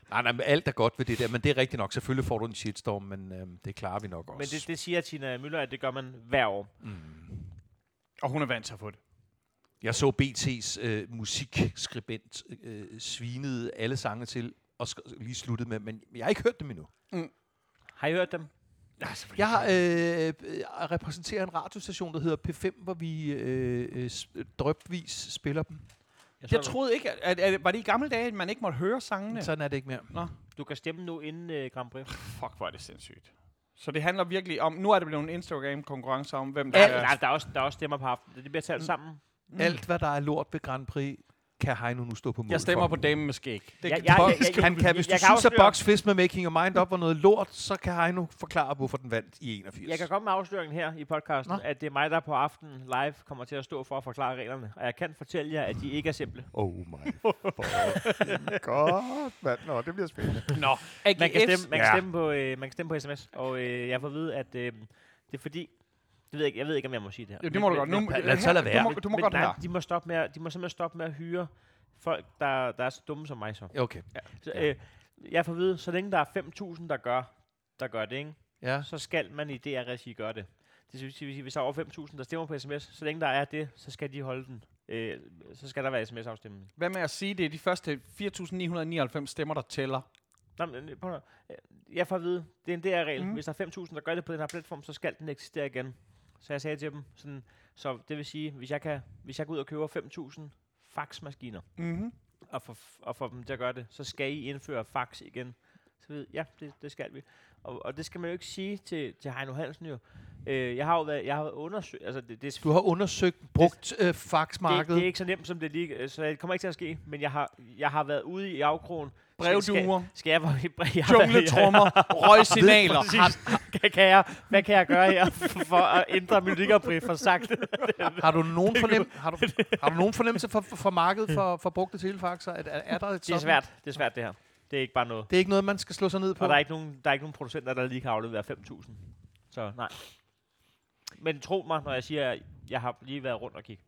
Nej, nej, men alt er godt ved det der, men det er rigtigt nok. Selvfølgelig får du en shitstorm, men øh, det klarer vi nok også. Men det, det siger Tina Møller, at det gør man hver år. og hun er vant til at få det. Jeg så BT's øh, musikskribent øh, svinede alle sange til, og sk- lige sluttede med, men jeg har ikke hørt dem endnu. Har I hørt dem? Ja, Jeg har, øh, øh, repræsenterer en radiostation, der hedder P5, hvor vi øh, øh, drøbvis spiller dem. Jeg du- troede ikke, at, at, at, var det i gamle dage, at man ikke måtte høre sangene? Sådan er det ikke mere. Nå, Du kan stemme nu inden uh, Grand Prix. fuck, hvor er det sindssygt. Så det handler virkelig om, nu er det blevet en Instagram-konkurrence om, hvem der Ja, er... nej, der er, også, der er også stemmer på aftenen. Det bliver talt Mm. sammen. Mm. Alt, hvad der er lort ved Grand Prix, kan Heino nu stå på mål Jeg stemmer for. på damen med skæg. Det, Ja, jeg- det- jeg- jeg- han kan, hvis du jeg kan synes, at afsløre- Box Fish med Making Your Mind Up var noget lort, så kan Heino forklare, hvorfor den vandt i 81. Jeg kan komme med afsløringen her i podcasten, Nå. at det er mig, der på aftenen live kommer til at stå for at forklare reglerne. Og jeg kan fortælle jer, at de ikke er simple. Oh my god, mand. Nå, det bliver spændende. Nå, Man kan stemme, man kan Ja. stemme, på, øh, man kan stemme på sms, og øh, jeg får at vide, at øh, det er fordi... Det ved jeg, ikke, jeg ved ikke, om jeg må sige det her. Jo, det må du godt. Nu, lad- lad så lade Du være. må, du må men godt nej, de må, stoppe med, at- de må simpelthen stoppe med at hyre folk, der, der er så dumme som mig så. Okay. så øh, jeg får at vide, så længe der er 5.000, der gør, der gør det, ikke? Ja. så skal man i DR-regi gøre det. Det vil sige, hvis der er over 5.000, der stemmer på sms, så længe der er det, så skal de holde den. Øh, så skal der være sms-afstemning. Hvad med at sige, det er de første 4.999 stemmer, der tæller? Nå, men, øh, prøv jeg får at vide, det er en DR-regel. Mm. Hvis der er 5.000, der gør det på den her platform, så skal den eksistere igen. Så jeg sagde til dem, sådan, så det vil sige, hvis jeg, kan, hvis jeg går ud og køber 5.000 faxmaskiner, Mm-hmm. og får, og får dem til at gøre det, så skal I indføre fax igen. Så ved ja, det, det skal vi. Og, og det skal man jo ikke sige til, til Heino Hansen jo. Øh, jeg har jo været, jeg har undersøgt, altså det, det, Du har undersøgt brugt øh, det, faxmarkedet. det er ikke så nemt som det lige, øh, så det kommer ikke til at ske, men jeg har, jeg har været ude i afkrogen. Skal, Brevduer, skal jeg, jeg, jeg, jeg, jungletrummer, røgsignaler. Præcis. Kan, kan jeg, hvad kan jeg gøre her for, at ændre melodikerbrief for sagt? Har du nogen, fornem, har du, har du nogen fornemmelse for, for, for markedet for, for brugte telefaxer? Er, er, er der et Det er svært, det er svært det her. Det er ikke bare noget. Det er ikke noget, man skal slå sig ned på? Og der er ikke nogen, der er ikke nogen producenter, der lige kan aflevere 5.000. Så nej. Men tro mig, når jeg siger, at jeg har lige været rundt og kigge.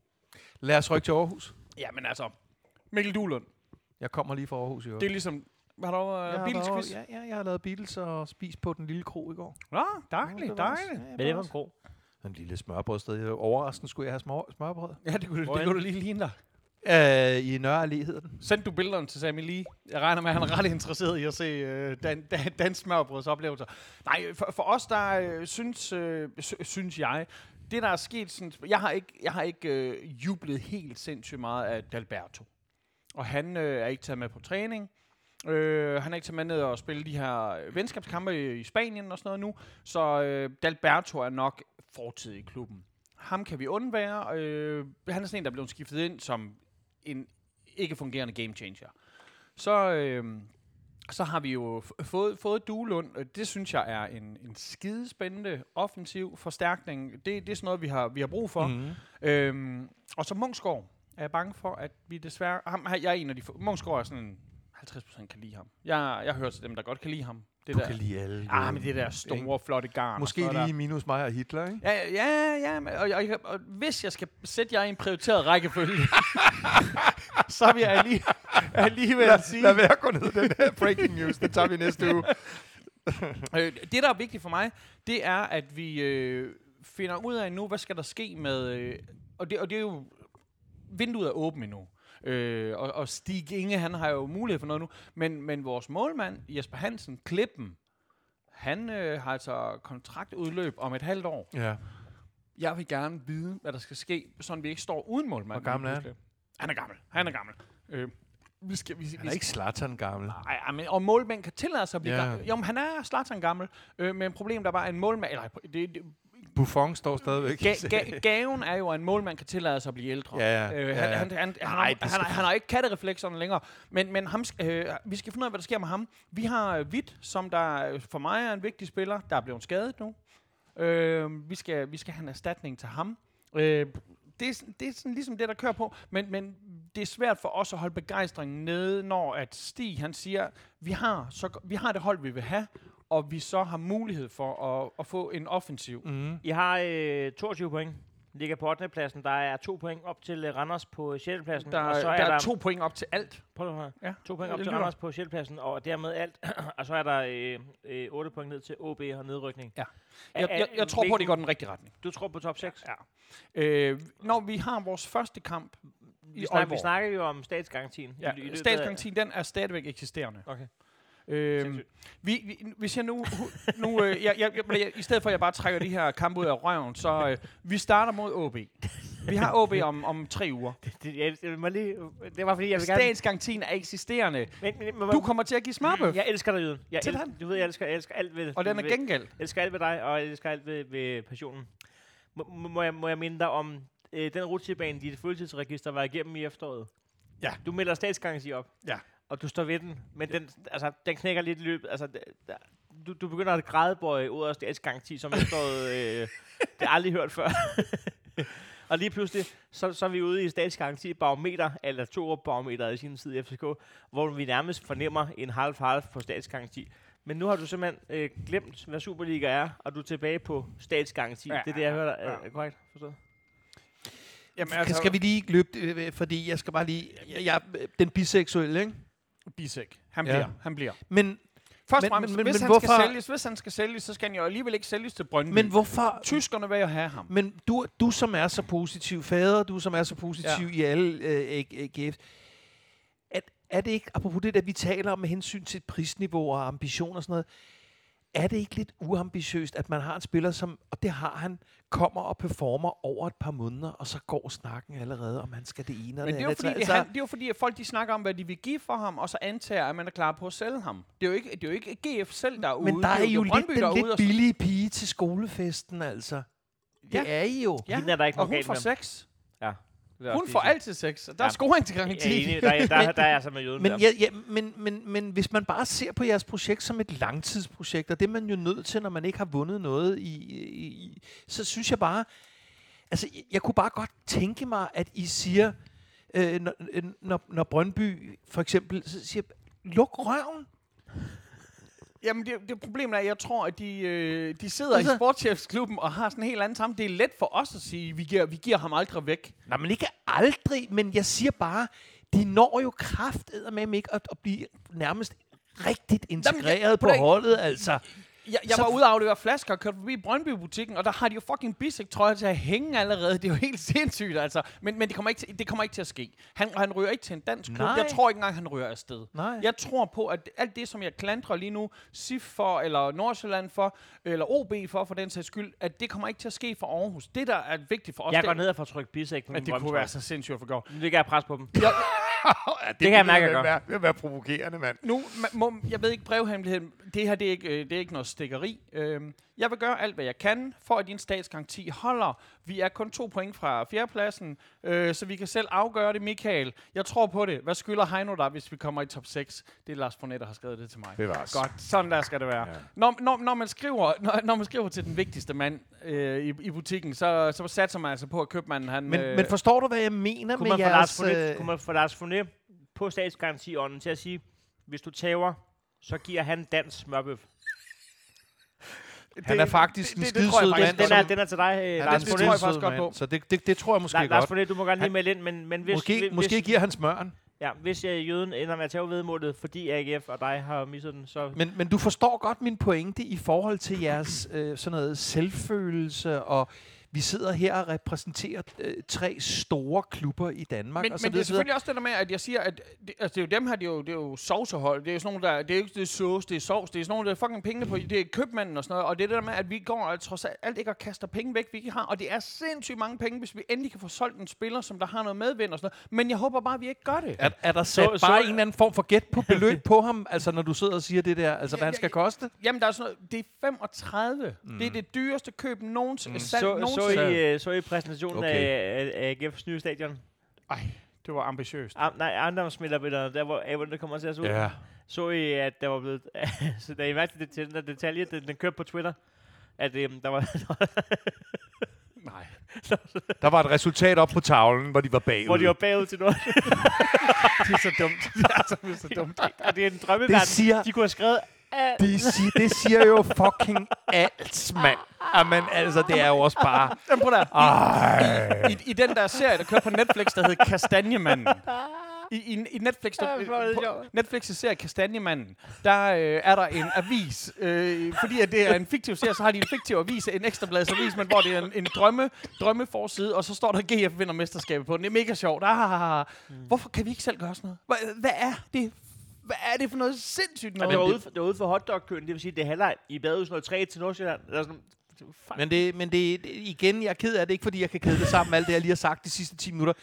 Lad os rykke til Aarhus. Ja, men altså, Mikkel Duhlund, Jeg kommer lige fra Aarhus i øvrigt. det er ligesom, hvad har du Jeg uh, har Beatles været- quiz? Ja, ja, jeg har lavet Beatles og spist på den lille kro i går. Nå, dejligt, også- dejligt. ja, Men det var en grå. En lille smørbrødsted. Overraskende skulle jeg have smør, smørbrød. Ja, det kunne, det kunne du lige ligne dig. Øh, I Nørre Allé hedder den. Send du billederne til Sami Lee. Jeg regner med, at han er ret interesseret i at se uh, dan, dan, dansk smørbrøds oplevelser. Nej, for, for os, der uh, synes, uh, sy- synes jeg, det der er sket, sådan, jeg har ikke, jeg har ikke uh, jublet helt sindssygt meget af Dalberto. Og han uh, er ikke taget med på træning. Uh, han er ikke taget med ned og spille de her venskabskampe i, i Spanien og sådan noget nu. Så uh, Dalberto er nok fortid i klubben. Ham kan vi undvære. Uh, han er sådan en, der er blevet skiftet ind som en ikke fungerende game changer. Så, øh, så har vi jo fået, fået Duelund. Det synes jeg er en, en skidespændende offensiv forstærkning. Det, det er sådan noget, vi har, vi har brug for. Mm. Mm. Øhm, og så Munchsgaard er jeg bange for, at vi desværre... Ham, jeg er en af de få... Munchsgaard er sådan 50% kan lide ham. Jeg, jeg hører til dem, der godt kan lide ham. Det Du der, kan lide alle. ah, men det der store, flotte garn. Måske er der- lige minus mig og Hitler, ikke? Ja, ja, ja, men- og, og, og, og hvis jeg skal sætte jer i en prioriteret rækkefølge, så vil jeg lige, alligevel sige... Lad være at gå ned den her breaking news. Det tager vi næste uge. Øh, det, der er vigtigt for mig, det er, at vi øh, finder ud af nu, hvad skal der ske med... Øh, og, det, og det er jo... Vinduet er åbent endnu. Øh, og, og Stig Inge, han har jo mulighed for noget nu. Men, men vores målmand, Jesper Hansen, Klippen, han øh, har altså kontraktudløb om et halvt år. Ja. Jeg vil gerne vide, hvad der skal ske, så vi ikke står uden målmand. Hvor gammel er han? Han er gammel. Han er gammel. Øh, vi skal, vi, vi Han er ikke Zlatan gammel. Nej, ej, men, og målmænd kan tillade sig at blive Ja. gammel. Jo, men han er Zlatan gammel, øh, men problemet er bare, en målmand... Eller, det, det, Buffon står stadigvæk. ga, ga, gaven er jo, at en målmand kan tillade sig at blive ældre. Ja, ja. Øh, han, ja. han, han, han, Ej, har, det han, skal- han, han har ikke kattereflekserne længere, men, men ham, øh, vi skal finde ud af, hvad der sker med ham. Vi har øh, Witt, som der øh, for mig er en vigtig spiller, der er blevet skadet nu. Øh, vi, skal, vi skal have en erstatning til ham. Øh, det, er, det er sådan ligesom det, der kører på, men, men det er svært for os at holde begejstringen nede, når at Stig han siger, vi har, så, vi har det hold, vi vil have, og vi så har mulighed for at, at få en offensiv. Mm. I har øh, 22 point. Ligger på 8. pladsen. Der er to point op til øh, Randers på 6. pladsen. Der, og så der er er der to point op til alt. Prøv at høre. Ja. To point op til. Randers på 6. pladsen, og dermed alt. og så er der øh, øh, 8 point ned til OB og nedrykning. Ja. Er- Jeg, er- jeg, jeg tror på, at det går den rigtige retning. Du tror på top 6? Ja. Øh, når vi har vores første kamp Vi, i snak, vi snakker jo om statsgarantien. Ja, i- i statsgarantien, den er stadigvæk eksisterende. Okay. Øhm, vi, vi, hvis jeg nu, nu øh, jeg, jeg, jeg, jeg, i stedet for at jeg bare trækker de her kampe ud af røven, så øh, vi starter mod OB. Vi har OB om, om tre uger. Det, jeg, jeg, må lige, det var fordi, jeg vil gerne... Statsgarantien er eksisterende. Men, men, men, Du kommer til at give smørbøf, Jeg elsker dig, Jyden. Jeg Til du ved, jeg elsker, jeg elsker alt ved og den er gengæld. Jeg elsker alt ved dig, og jeg elsker alt ved, ved passionen. Må, må, jeg, må jeg minde dig om øh, den rutsjebane, dit fuldtidsregister var igennem i efteråret? Ja. Du melder statsgaranti op. Ja. Og du står ved den, men den, altså, den knækker lidt i løbet. Altså, der, du, du begynder at grædebøje ud af statsgaranti, som efteråret, øh, det har jeg aldrig hørt før. og lige pludselig, så, så er vi ude i statsgaranti barometer, eller to barometer i sin tid i FCK, hvor vi nærmest fornemmer en halv-halv på statsgaranti. Men nu har du simpelthen øh, glemt, hvad Superliga er, og du er tilbage på statsgaranti. Ja, det er det, jeg hører dig. ja. Er, er korrekt forstået? Jamen, altså, skal vi lige løbe, øh, fordi jeg skal bare lige... Jeg, jeg, den biseksuelle, ikke? Bisek. Han Ja. bliver. Han bliver. Men, Først Men- fremmest, men- men- hvis, men han hvorfor- skal sælges, hvis han skal sælges, så skal han jo alligevel ikke sælges til Brøndby. men hvorfor... Tyskerne vil jo have ham. Men du, du som er så positiv, fader, du som er så positiv ja. i alle øh, AGF, er, er det ikke, apropos det der, vi taler om med hensyn til prisniveau og ambition og sådan noget, er det ikke lidt uambitiøst, at man har en spiller, som, og det har han, kommer og performer over et par måneder, og så går snakken allerede, om han skal det ene og Men det er, jo fordi, det, Altså, han, det er jo fordi, at folk de snakker om, hvad de vil give for ham, og så antager, at man er klar på at sælge ham. Det er jo ikke, det er jo ikke GF selv, der er ude. men der er jo lidt den lidt billige pige til skolefesten, altså. Det Ja. er I jo. Ja, Hende er der ikke og hun får med. sex. Ja. det vil jeg Hun får altid sex. og Der Ja. er scoring til Jeg er garanti. enig. Der, er- der, der, der er jeg så med jøden Men, der. ja, ja, men, men, men hvis man bare ser på jeres projekt som et langtidsprojekt, og det er man jo nødt til, når man ikke har vundet noget, i, i, så synes jeg bare, altså jeg, kunne bare godt tænke mig, at I siger, øh, når, når, når Brøndby for eksempel så siger, luk røven. Jamen, det, det problemet er, at jeg tror, at de, øh, de sidder altså, i sportschefsklubben og har sådan en helt anden sammen. Det er let for os at sige, vi giver, vi giver ham aldrig væk. Nej, men ikke aldrig, men jeg siger bare, de når jo kraft med ikke at, at blive nærmest rigtigt integreret på prøv at- holdet, altså. Jeg, jeg Så- var ude og aflevere flasker og kørte forbi Brøndby-butikken, og der har de jo fucking bisek trøjer til at hænge allerede. Det er jo helt sindssygt, altså. Men, men det, kommer ikke til, det kommer ikke til at ske. Han, han ryger ikke til en dansk klub. Nej. Jeg tror ikke engang, han ryger afsted. Nej. Jeg tror på, at alt det, som jeg klandrer lige nu, SIF for, eller Nordsjælland for, eller OB for, for den sags skyld, at det kommer ikke til at ske for Aarhus. Det, der er vigtigt for os, Jeg det, går ned og får trykt bisæk på min at det kunne være så sindssygt at få gjort. Nu ligger jeg pres på dem. ja, Det kan jeg mærke, jeg gør. være, vil være provokerende, mand. Nu, må, jeg ved ikke brevhemmeligheden. Det her, det er ikke, øh, det er ikke noget stikkeri. Øhm, jeg vil gøre alt, hvad jeg kan, for at din statsgaranti holder. Vi er kun to point fra fjerdepladsen, øh, så vi kan selv afgøre det, Michael. Jeg tror på det. Hvad skylder Heino der, hvis vi kommer i top 6? Det er Lars Fournette, der har skrevet det til mig. Bevares. Godt, sådan der skal det være. Ja. Når, når, når, man skriver, når, når man skriver til den vigtigste mand øh, i, i butikken, så, så satser man altså på, at købmanden han... Men, men forstår du, hvad jeg mener Kunne med man, få Lars jeres... Fournette, øh, kunne man få Lars Fournette på statsgarantiånden til at sige, hvis du tager, så giver han dansk smørbøf. Han er faktisk en det, jeg skidesød mand, Den godt er, den er til dig, øh, Lars en det tror jeg faktisk godt på. Så det, det, det tror jeg måske La- Lars godt. Fournette, du må gerne lige melde ind, men, men hvis, Måske, måske giver han smøren. ja, hvis øh, jøden ender med at tage vedmålet, fordi AGF og dig har misset den, så... Men, men du forstår godt min pointe i forhold til jeres øh, sådan noget selvfølelse, og vi sidder her og repræsenterer øh, tre store klubber i Danmark. Men, og så men det er selvfølgelig også det der med, at jeg siger, at det, altså det er jo dem her, det er jo, det er jo sovsehold. Det er jo sådan nogle, der, det er jo ikke det er sauce, det er sovs. Det er sådan nogle, der er fucking pengene på, det er købmanden og sådan noget. Og det er det der med, at vi går og trods alt ikke og kaster penge væk, vi ikke har. Og det er sindssygt mange penge, hvis vi endelig kan få solgt en spiller, som der har noget medvind og sådan noget. Men jeg håber bare, at vi ikke gør det. Er, er der Så- bare så- en eller anden form for gæt på beløb på ham, altså når du sidder og siger det der, altså hvad han skal koste? Jamen, der er sådan noget, det er 35. Mm. Det er det dyreste køb nogensinde. Mm. Salg Så, så. I, øh, så I præsentationen Okay. af, af, af AGF's nye stadion? Ej, det var ambitiøst. Am, nej, ejendomsmiddelbilleder, der hvor, hvordan det kommer til at se ud. Så I, at der var blevet... så da I mærkte det til den der detalje, den, den kørte på Twitter, at øhm, der var... Nej. Der var et resultat op på tavlen, hvor de var bagud. hvor de var bagud til noget. Det er så dumt. Det er så, så dumt. og det er en drømmeverden. Det siger- De kunne have skrevet... alt. det, siger, det siger jo fucking alt, mand. Jamen altså, det er jo også bare... Jamen, prøv der. Ej. I, I den der serie, der kører på Netflix, der hedder Kastanjemanden. I, i, i Netflix, der, er på. Netflix' serie Kastanjemanden, der øh, er der en avis. Øh, fordi at det er en fiktiv serie, så har de en fiktiv avis, en ekstrablads avis, men hvor det er en, en drømme, drømmeforside, og så står der GF vinder mesterskabet på den. Det er mega sjovt. Ah. Hvorfor kan vi ikke selv gøre sådan noget? Hvad, hvad er det? Hvad er det for noget sindssygt Og noget? det var, ude for, det var ude for hotdog-køen, det vil sige, det er halvleg. I bad ud sådan noget 3 til Nordsjælland. Eller sådan, fuck. Men, det, men det, det, igen, jeg er ked af det, ikke fordi jeg kan kæde det sammen med alt det, jeg lige har sagt de sidste 10 minutter.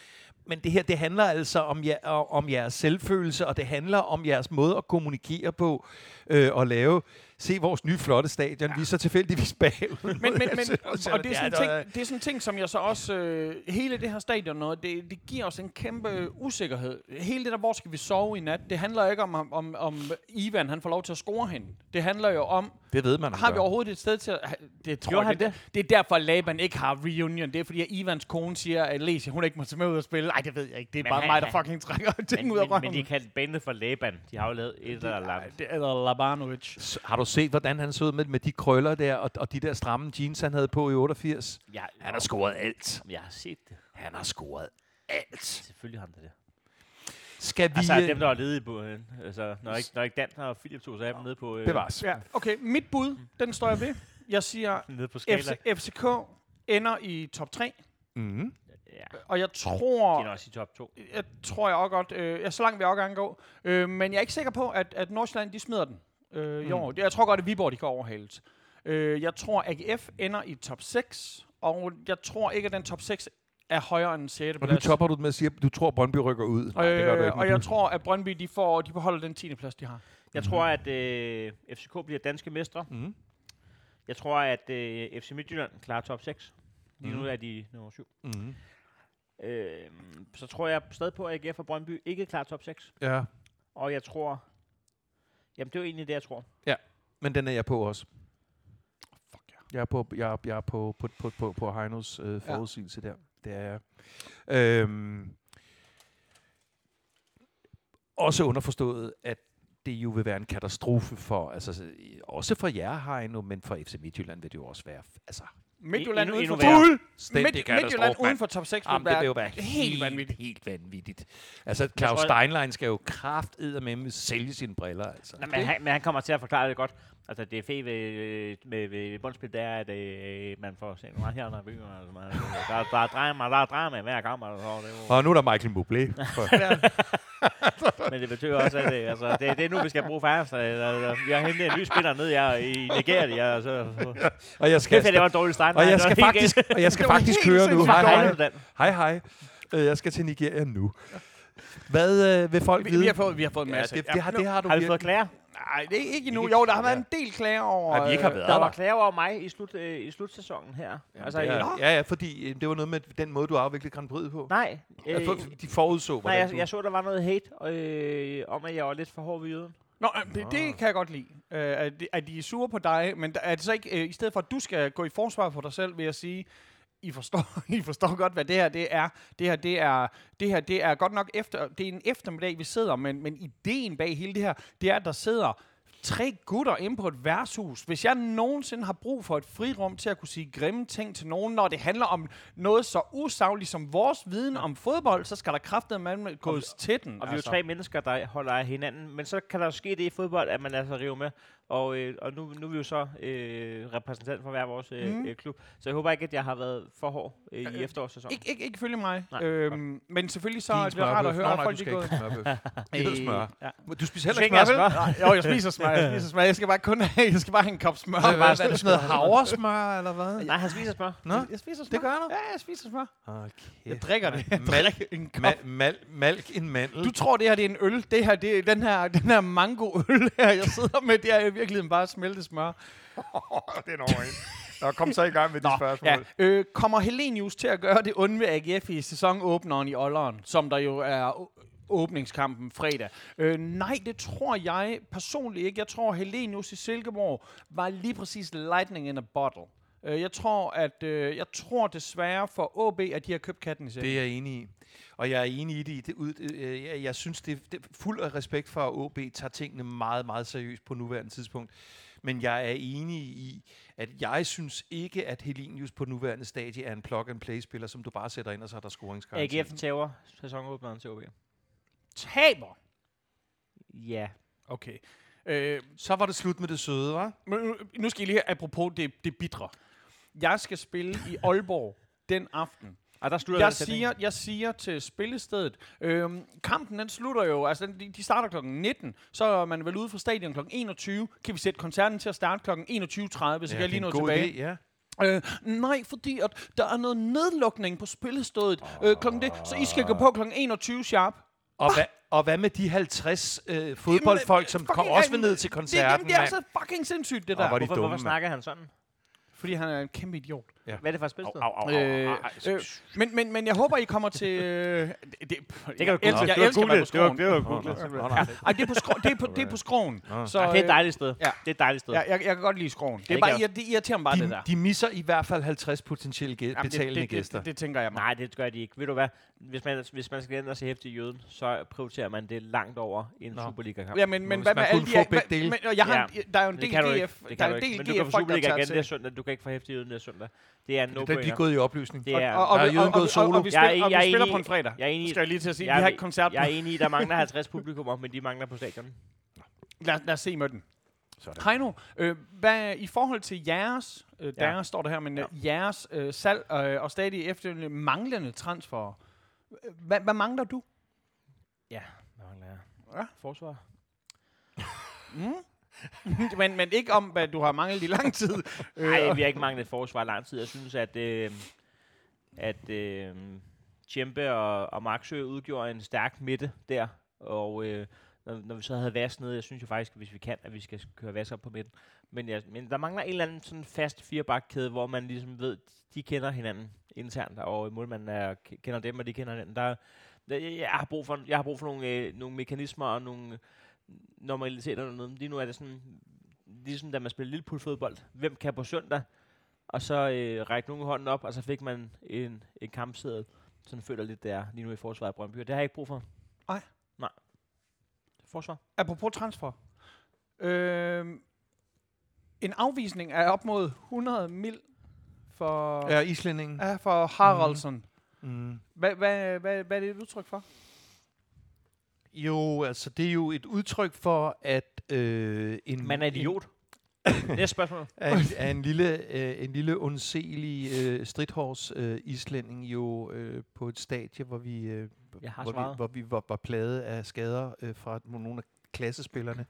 Men det her, det handler altså om, jer, om jeres selvfølelse, og det handler om jeres måde at kommunikere på øh, og lave. Se vores nye flotte stadion, ja. vi er så tilfældigvis bagud. men, men, men, og det er, sådan der- ting, det er sådan en ting, som jeg så også... Øh, hele det her stadion noget, det, det giver os en kæmpe usikkerhed. Hele det der, hvor skal vi sove i nat, det handler ikke om, om, om Ivan, han får lov til at score hen. Det handler jo om, Det ved man. har vi overhovedet et sted til at... Det tror jeg, han det, det er derfor, at Laban ikke har reunion. Det er fordi, at Ivans kone siger, at Lesia, hun ikke må tage med ud og spille. Nej, det ved jeg ikke. Det er Men bare han- mig, der fucking trækker ting men, ud af men, men røven. de kaldte bandet for Laban. De har jo lavet et eller andet. Det er Labanovic. Har du set, hvordan han så ud med, med de krøller der, og, og de der stramme jeans, han havde på i 88? Ja, Han har scoret alt. Jeg har set det. Han har scoret alt. Selvfølgelig har han det. Skal vi... Altså, øh, dem, der var ledige på, øh, altså, når ikke, når ikke Dan og Philip tog sig af dem nede på, øh, bevares. Ja, okay. Mit bud, den står jeg ved. Jeg siger, nede på skala. FC, FCK ender i top 3. Mm. Ja, Og jeg de tror, er også i top 2. jeg tror jeg også godt, øh, ja, så langt vil jeg også gerne gå. Øh, men jeg er ikke sikker på, at, at Nordsjælland, de smider den øh, i Mm. år. Jeg tror godt, at Viborg, de kan overhales. Øh, jeg tror, at AGF ender i top 6, og jeg tror ikke, at den top 6 er højere end 6. Og nu topper du med at sige, at du tror, Brøndby rykker ud. Nej, det gør du Øh, ikke. og jeg tror, at Brøndby, de, får, de beholder den 10. plads, de har. Jeg Mhm. tror, at øh, FCK bliver danske mestre. Mm. Jeg tror, at øh, FC Midtjylland klarer top 6. Lige nu Mhm. er de nummer 7. Mm. Øh, så tror jeg stadig på, at AGF og Brøndby ikke klarer top 6. Ja, Og jeg tror... Jamen, det er jo egentlig det, jeg tror. men den er jeg på også. Fuck ja. Jeg er på, jeg er, jeg er på, på, på, på, på Heinos øh, forudsigelse der. Det er jeg. Øhm, også underforstået, at det jo vil være en katastrofe for, altså så- også for jer, Heino, men for FC Midtjylland vil det jo også være, altså, Midtjylland uden for Midt, Midtjylland uden for top 6 Jamen, det vil jo være helt vanvittigt. helt vanvittigt. Altså, Claus tror- Steinlein skal jo kraft med sælge sine briller, altså. Nej, men, han, men han kommer til at forklare det godt. Altså, det er fedt ved, øh, med, ved bundspil, det er, at øh, man får set meget her, når vi altså, man, der, der, er drama, der er drama hver kamp. Altså, det er jo, Og nu er der Michael Bublé. Men det betyder også, at det, altså, det, det er nu, vi skal bruge. Så, altså, vi har hentet en ny spiller ned her i Nigeria. Altså, og jeg skal, kæft, det var en dårlig start. og jeg skal faktisk, og jeg skal Det faktisk køre nu. Hej, hej. Hej, hej. Øh, Jeg skal til Nigeria nu. Hvad øh, vil folk Vi, vide? vi, har fået, vi har fået en ja, masse. det, det, har, det har du Har vi fået klager? Nej, det er ikke endnu. Jo, der har været ja. en del klager over... Nej, vi ikke har øh, været Der var klager over mig i, slut, øh, i slutsæsonen her. altså, det i- er, ja, ja, fordi øh, det var noget med den måde, du afviklede Grand Prix på. Nej, Øh, for, de forudså, nej hvordan jeg, du... jeg så, der var noget hate øh, om, at jeg var lidt for hård ved jøden. Nå, øh, det, det kan jeg godt lide. Øh, at, de, at de er sure på dig, men er det så ikke, øh, i stedet for at du skal gå i forsvar for dig selv, vil jeg sige, I forstår, I forstår godt, hvad det her det er. Det her, det er, det her, det er godt nok efter, det er en eftermiddag, vi sidder, men, men ideen bag hele det her, det er, at der sidder tre gutter inde på et værtshus. Hvis jeg nogensinde har brug for et frirum til at kunne sige grimme ting til nogen, når det handler om noget så usagligt som vores viden om fodbold, så skal der kraftet med gås til den. Og vi er jo tre mennesker, der holder af hinanden. Men så kan der jo ske det i fodbold, at man lader sig rive med. Og, øh, og nu, nu er vi jo så øh, repræsentant for hver vores øh, Mhm. øh, klub. Så jeg håber ikke, at jeg har været for hård øh, i Øh, efterårssæsonen. Ikke, ikke, ikke følge mig. Nej, øhm, men selvfølgelig så er det rart at høre, at folk du de går... ikke hedder smør. Ja. Du spiser heller ikke smør, vel? jo, jeg spiser smør, jeg spiser smør. Jeg skal bare kun have, jeg skal bare have en kop smør. Hvad, er det sådan noget havresmør, eller hvad? Nej, han spiser smør. Nå, Jeg spiser smør. det gør du? Ja, jeg spiser smør. Okay. Jeg drikker det. Drikker en kop. Mal, mal, malk en mandel. Du tror, det her det er en øl. Det her, det er den her, den her mango-øl her, jeg sidder med. Det er virkeligheden bare smeltet smør. det er over Nå, kom så i gang med de spørgsmål. Ja. Øh, kommer Helenius til at gøre det onde ved AGF i sæsonåbneren i Olleren, som der jo er åbningskampen fredag? Øh, nej, det tror jeg personligt ikke. Jeg tror, Helenius i Silkeborg var lige præcis lightning in a bottle. Øh, jeg tror, at øh, jeg tror desværre for OB, at de har købt katten i sækken. Det er jeg enig i. Og jeg er enig i det. det ud, øh, jeg, jeg synes, det, det er fuld af respekt for, at OB tager tingene meget, meget seriøst på nuværende tidspunkt. Men jeg er enig i, at jeg synes ikke, at Helinius på nuværende stadie er en plug-and-play-spiller, som du bare sætter ind, og så er der scoringsgaranti. AGF tager sæsonåbneren til OB. Taber. Ja. Okay. Øh, Så var det slut med det søde, hva'? Men nu- skal I lige have, apropos det, det bitre. Jeg skal spille i Aalborg den aften. Og der slutter Jeg den siger, jeg siger til spillestedet, øhm, kampen den slutter jo, altså de, de starter klokken 19, så er man vel ude fra stadion klokken 21. Kan vi sætte koncerten til at starte klokken 21.30, så ja, kan jeg lige nå tilbage. Idé, ja. Øh, nej, fordi at der er noget nedlukning på spillestedet øh, klokken det, så I skal gå på klokken 21 sharp. Og, hvad, og hvad med de 50 øh, fodboldfolk, som Fucking- kom også vil ned til Det, det, koncerten? det er mand? altså fucking sindssygt, det der. er de Hvorfor, dumme, hvorfor snakker han sådan? Fordi han er en kæmpe idiot. Hvad er det for et spilsted? Au, au, au, au, Øh, au, au. øh, men, men, men jeg håber, I kommer til... Øh, det, det, Det kan jeg elsker, jeg elsker at være på googlet. Det var- skroen. det var Nå, googlet. Ja, det er på, skrå, det er på, det er på skroen. Så, Ja, det er et øh, dejligt sted. ja. Det er et dejligt sted. Ja, jeg, jeg kan godt lide skroen. Det, er Det bare, det irriterer mig bare, det der. De, de misser i hvert fald 50 potentielle gæ- Jamen, betalende det, det, gæster. det, det, tænker jeg mig. Nej, det gør de ikke. Ved du hvad? Hvis man, hvis man skal ind og se hæftig jøden, så prioriterer man det langt over en Nå. Superliga-kamp. Ja, men, men hvad med alle de... Men, jeg har, der er jo en Det del. GF, Det der er en del GF-folk, der Superliga tager til. det. Du kan ikke få hæftig jøden det søndag. Det er en Det er no-brainer. gået i opløsning. Det er, og, og, er og, jøden og, gået og, solo. og, vi Jeg er og jeg er vi spiller enig- på en fredag. jeg er enig Skal jeg lige til at sige. jeg vi er har ikke koncert. Jeg er enig i, der mangler 50 publikummer, men de mangler på stadion. Lad, lad os se med den. Sådan. Heino, øh, hvad, i forhold til jeres, øh, Ja. deres står der her, men Ja. ja. jeres øh, salg øh, og stadig efterfølgende manglende transfer, øh, hvad, hvad mangler du? Ja, hvad mangler jeg? Ja. Forsvar. Mm? men, men ikke om, hvad du har manglet i lang tid. Nej, vi har ikke manglet forsvar i lang tid. Jeg synes, at, øh, at øh, Tjempe og, og Maxø udgjorde en stærk midte der. Og øh, når, når vi så havde Vas nede, jeg synes jo faktisk, hvis vi kan, at vi skal køre Vas op på midten. Men, jeg, men der mangler en eller anden sådan fast firebakkæde, hvor man ligesom ved, de kender hinanden internt, og målmanden er, kender dem, og de kender hinanden. Der, jeg, jeg, har brug for, jeg har brug for nogle, øh, nogle mekanismer og nogle øh, eller noget. Lige nu er det sådan, ligesom da man spiller lille fodbold. Hvem kan på søndag? Og så øh, række nogle hånden op, og så fik man en, en kampsæde. Sådan føler lidt, det er lige nu i forsvaret af Brøndby. Og det har jeg ikke brug for. Nej. Nej. Forsvar. Apropos transfer. Øh, en afvisning er op mod 100 mil for, Ja, islændingen. ja, for Haraldsson. Mm. Hvad, hvad, hvad, hvad er det et udtryk for? Jo, altså det er jo et udtryk for, at øh, en, Man er idiot. Næste spørgsmål. Er, er en lille, øh, en lille undselig øh, stridthårs øh, islænding jo øh, på et stadie, hvor vi, øh, hvor vi, hvor vi var, var plaget af skader øh, fra nogle af klassespillerne,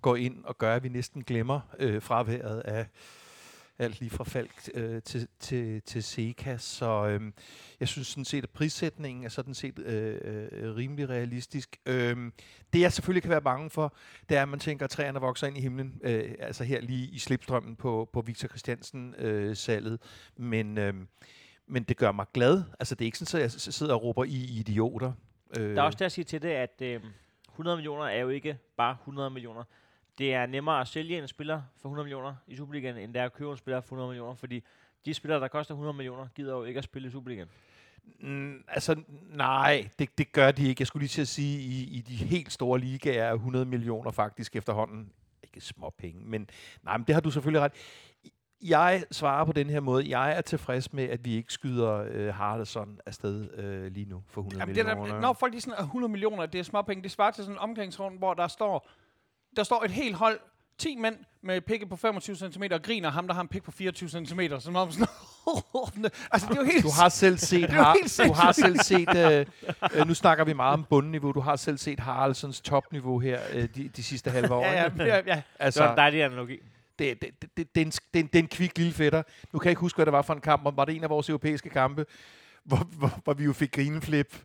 går ind og gør, at vi næsten glemmer øh, fraværet af alt lige fra Falk øh, til, til, til Seca. Så øh, jeg synes sådan set, at prissætningen er sådan set øh, øh, rimelig realistisk. Øh, det jeg selvfølgelig kan være bange for, det er, at man tænker, at træerne vokser ind i himlen. Øh, altså her lige i slipstrømmen på, på Victor Christiansen-salget. Øh, men, øh, men det gør mig glad. Altså det er ikke sådan, at jeg sidder og råber i idioter. Øh, Der er også det at sige til det, at øh, 100 millioner er jo ikke bare 100 millioner. Det er nemmere at sælge en spiller for 100 millioner i Superligaen, end det er at købe en spiller for 100 millioner, fordi de spillere, der koster 100 millioner, gider jo ikke at spille i Superligaen. Mm, altså, nej, det, det gør de ikke. Jeg skulle lige til at sige, i, i de helt store ligaer er 100 millioner faktisk efterhånden. Ikke små penge, men nej, men det har du selvfølgelig ret. Jeg svarer på den her måde. Jeg er tilfreds med, at vi ikke skyder øh, Haraldsson afsted øh, lige nu for 100 Jamen, det millioner. der, når folk de sådan er 100 millioner, det er småpenge, det svarer til sådan en omgangsrund, hvor der står, der står et helt hold, 10 mænd med pikke på 25 cm og griner ham, der har en pik på 24 cm. Som om sådan, altså, det er jo helt Du har selv set, har, du har selv set øh, øh, nu snakker vi meget om bundniveau, du har selv set Haraldssons topniveau her øh, de, de sidste halve år. Ja, ja, ja, ja. Så Altså, det var en dejlig analogi. det, det, det, det, det, er en, det, er en, det er en kvik lille fætter. Nu kan jeg ikke huske, hvad det var for en kamp, men var det en af vores europæiske kampe, hvor, hvor, hvor vi jo fik grineflip,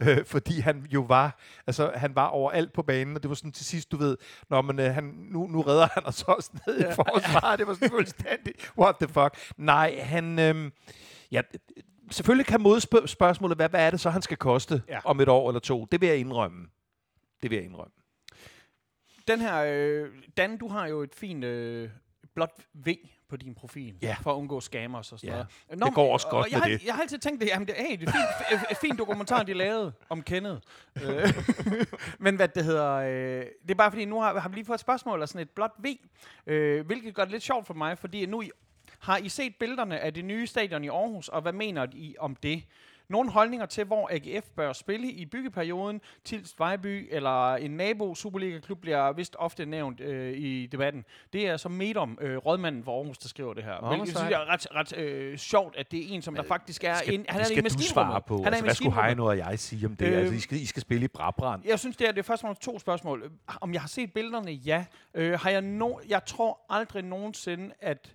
øh, fordi han jo var, altså han var overalt på banen, og det var sådan til sidst, du ved, når man, øh, han, nu, nu redder han os også ned i forsvaret, det var sådan fuldstændig, what the fuck. Nej, han, øh, ja, selvfølgelig kan modspørgsmålet, hvad, hvad er det så, han skal koste Ja. ja. om et år eller to? Det vil jeg indrømme. Det vil jeg indrømme. Den her, øh, Dan, du har jo et fint øh, blåt V på din profil, Ja. for at undgå scammers og sådan Ja. noget. Nå, Det går også og- godt og jeg med har, det. Jeg har altid tænkt, det, jamen, det, hey, det er fint, f- fint dokumentar, de lavede om Kenneth. Øh, Men hvad det hedder, øh, det er bare fordi, nu har, har vi lige fået et spørgsmål af sådan et blåt V, øh, hvilket gør det lidt sjovt for mig, fordi nu I, har I set billederne af det nye stadion i Aarhus, og hvad mener I om det? Nogle holdninger til, hvor AGF bør spille i byggeperioden. Tilst Vejby eller en nabo Superliga-klub bliver vist ofte nævnt øh, i debatten. Det er så Medom, øh, rådmanden for Aarhus, der skriver det her. Nå, Hvilket synes jeg er ret, ret øh, sjovt, at det er en, som der faktisk er... skal, en, han er det i skal du svare på. Han er altså, hvad skulle. Heino og jeg sige om det? Øh, altså, I skal, I skal spille i Brabrand. Jeg synes, det er det er først og to spørgsmål. Øh, Om jeg har set billederne? Ja. Øh, har jeg no jeg tror aldrig nogensinde, at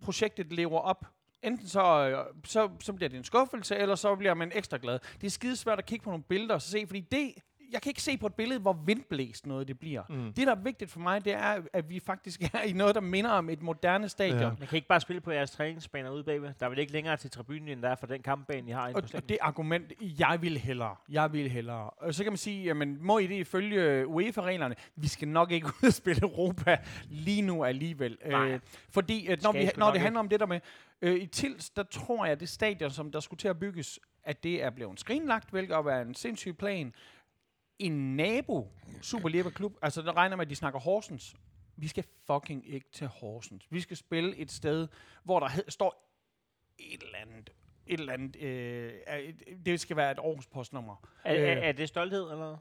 projektet lever op. Enten så, øh, så, så bliver det en skuffelse, eller så bliver man ekstra glad. Det er skidesvært at kigge på nogle billeder og så se, fordi det, jeg kan ikke se på et billede, hvor vindblæst noget det bliver. Mm. Det, der er vigtigt for mig, det er, at vi faktisk er i noget, der minder om et moderne stadion. Ja. Man kan ikke bare spille på jeres træningsbaner ude bagved. Der er vel ikke længere til tribunen, end der er for den kampbane, I har inde Og, på og det argument, jeg vil hellere. Jeg vil hellere. Og så kan man sige, jamen, må I det ifølge UEFA-reglerne? Vi skal nok ikke ud og spille Europa lige nu alligevel. Nej. Øh, fordi at når, vi, når det handler om det der med, øh, i Tils, der tror jeg, at det stadion, som der skulle til at bygges, at det er blevet skrinlagt, hvilket er en sindssyg plan. En nabo Superliga-klub, altså der regner med, at de snakker Horsens. Vi skal fucking ikke til Horsens. Vi skal spille et sted, hvor der hed, står et eller andet, et eller andet, øh, er et- det skal være et Aarhus postnummer. Er, Øh. er, er det stolthed, eller hvad?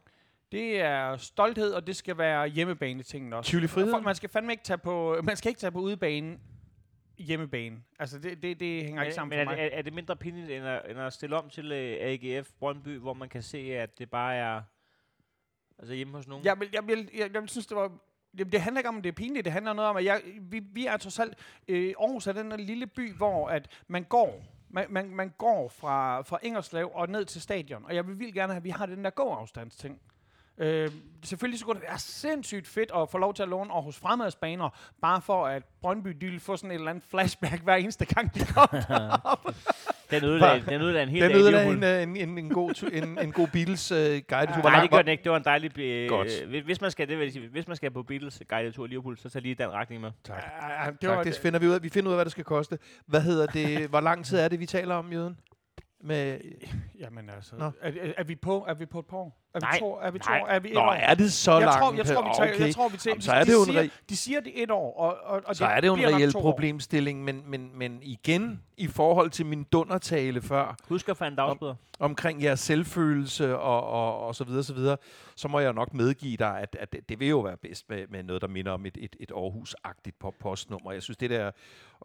Det er stolthed, og det skal være hjemmebane tingen også. Tivoli Frihed? Man skal fandme ikke tage på, man skal ikke tage på udebane hjemmebane. Altså, det, det, det hænger ikke Men, sammen men for er, mig. det, er, er det mindre pinligt, end at, end at stille om til øh, AGF Brøndby, hvor man kan se, at det bare er altså hjemme hos nogen? Jeg vil, jeg vil, jeg, jeg vil synes, det var... Det, det handler ikke om, at det er pinligt. Det handler noget om, at jeg, vi, vi er trods alt... Øh, Aarhus er den der lille by, hvor at man går... Man, man, man går fra, fra Ingerslev og ned til stadion. Og jeg vil vildt gerne have, at vi har den der gåafstandsting. Øh, selvfølgelig så kunne det være sindssygt fedt at få lov til at låne Aarhus Fremadsbaner, bare for at Brøndby de vil få sådan et eller andet flashback hver eneste gang, de kommer. Den ødelagde, den ødelagde en hel Den dag ødelagde en, øh, en, en, en, god, tu- en, en god Beatles uh, guide. Nej, det gør den ikke. Det var en dejlig... Øh, Godt. øh, hvis, man skal, det vil sige, hvis man skal på Beatles guided tur i Liverpool, så tag lige den retning med. Tak. Ja, det Tak, det finder vi ud af. Vi finder ud af, hvad det skal koste. Hvad hedder det? Hvor lang tid er det, vi taler om, Jøden? Med, Jamen altså, Nå. er, er, er, vi på? Er vi på et par år? Er vi Nej, to? Er vi to? nej. Er vi et Nå, år? er det så jeg langt? tror, jeg tror, vi tager, okay. jeg tror, vi tager, Jamen, så de- er de det jo en siger, re- De siger det et år, og, og, og Så er det jo en reel to problemstilling, men, men, men igen, i forhold til min dundertale før, Husk at en dagsbøder. omkring jeres selvfølelse og, og, og så videre, så videre, så må jeg nok medgive dig, at, at det, det vil jo være bedst med, med noget, der minder om et, et, et Aarhus-agtigt postnummer. Jeg synes, det der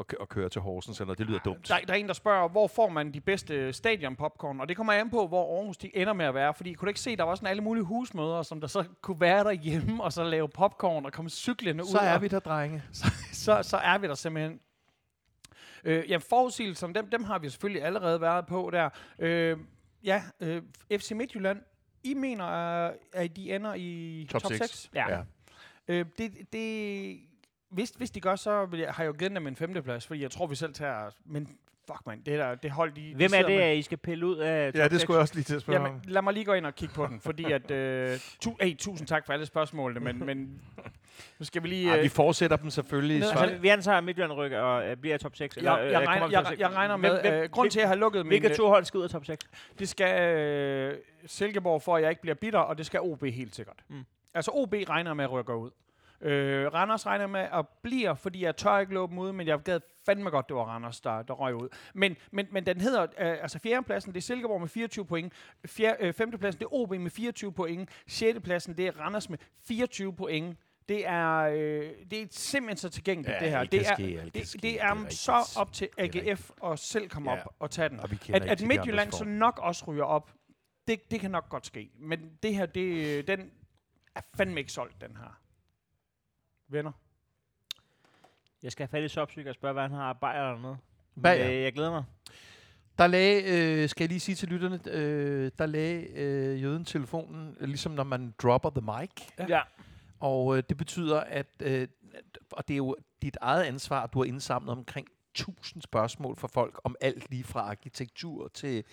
at, kø- at køre til Horsens, eller det lyder dumt. Der, der er en, der spørger, hvor får man de bedste stadion popcorn? Og det kommer an på, hvor Aarhus de ender med at være. Fordi kunne du ikke se, der var sådan alle mulige husmøder, som der så kunne være derhjemme, og så lave popcorn og komme cyklende ud. Så er og- vi der, drenge. så, så er vi der simpelthen. Øh, ja, forudsigelserne, dem, dem har vi selvfølgelig allerede været på der. Øh, ja, øh, FC Midtjylland, I mener, at, de ender i Top top, seks. 6? Ja. Ja. Øh, det, det, hvis, hvis de gør, så vil jeg, har jeg jo givet dem en femteplads, fordi jeg tror, vi selv tager... Men fuck, man, det, der, det hold, de, de Hvem er det, med. at I skal pille ud af Ja, det skulle jeg også lige til at spørge Jamen, lad mig lige gå ind og kigge på den, fordi at... Øh, tu, hey, tusind tak for alle spørgsmålene, men, men nu skal vi lige... Ej, Øh, vi fortsætter dem selvfølgelig. Så, Altså, vi antager Midtjylland rykker og øh, bliver top 6. Eller, jeg, øh, jeg, regner, top jeg, seks? jeg regner med, hvem- øh, grund til, at jeg har lukket min... Hvilke to hold skal ud af top 6? Det skal øh, Silkeborg, for at jeg ikke bliver bitter, og det skal OB helt sikkert. Mm. Altså OB regner med at rykke ud. Øh, Randers regner med at blive, fordi jeg tør ikke love dem ud, men jeg gad fandme godt, det var Randers, der, der røg ud. Men, men, men den hedder, øh, altså fjerdepladsen, det er Silkeborg med 24 point. Fjerde, øh, femtepladsen, det er OB med 24 point. Sjettepladsen, det er Randers med 24 point. Det er, øh, det er simpelthen så tilgængeligt, Ja, det her. Det er, ske, det, ske, det det er, er rigtigt. så op til Det er AGF at selv komme Ja. op og tage den. og At, at Midtjylland så nok også ryger op, det, det kan nok godt ske. Men det her, det, den er fandme ikke solgt, den her. Venner. Jeg skal have fat i Sopsyk og spørge, hvad han har bajer eller noget. Men, øh, jeg glæder mig. Der lagde, øh, skal jeg lige sige til lytterne, øh, der lagde øh, jøden telefonen, ligesom når man dropper the mic. Ja. Ja. Og øh, det betyder, at, øh, og det er jo dit eget ansvar, at du har indsamlet omkring 1000 spørgsmål fra folk om alt lige fra arkitektur til,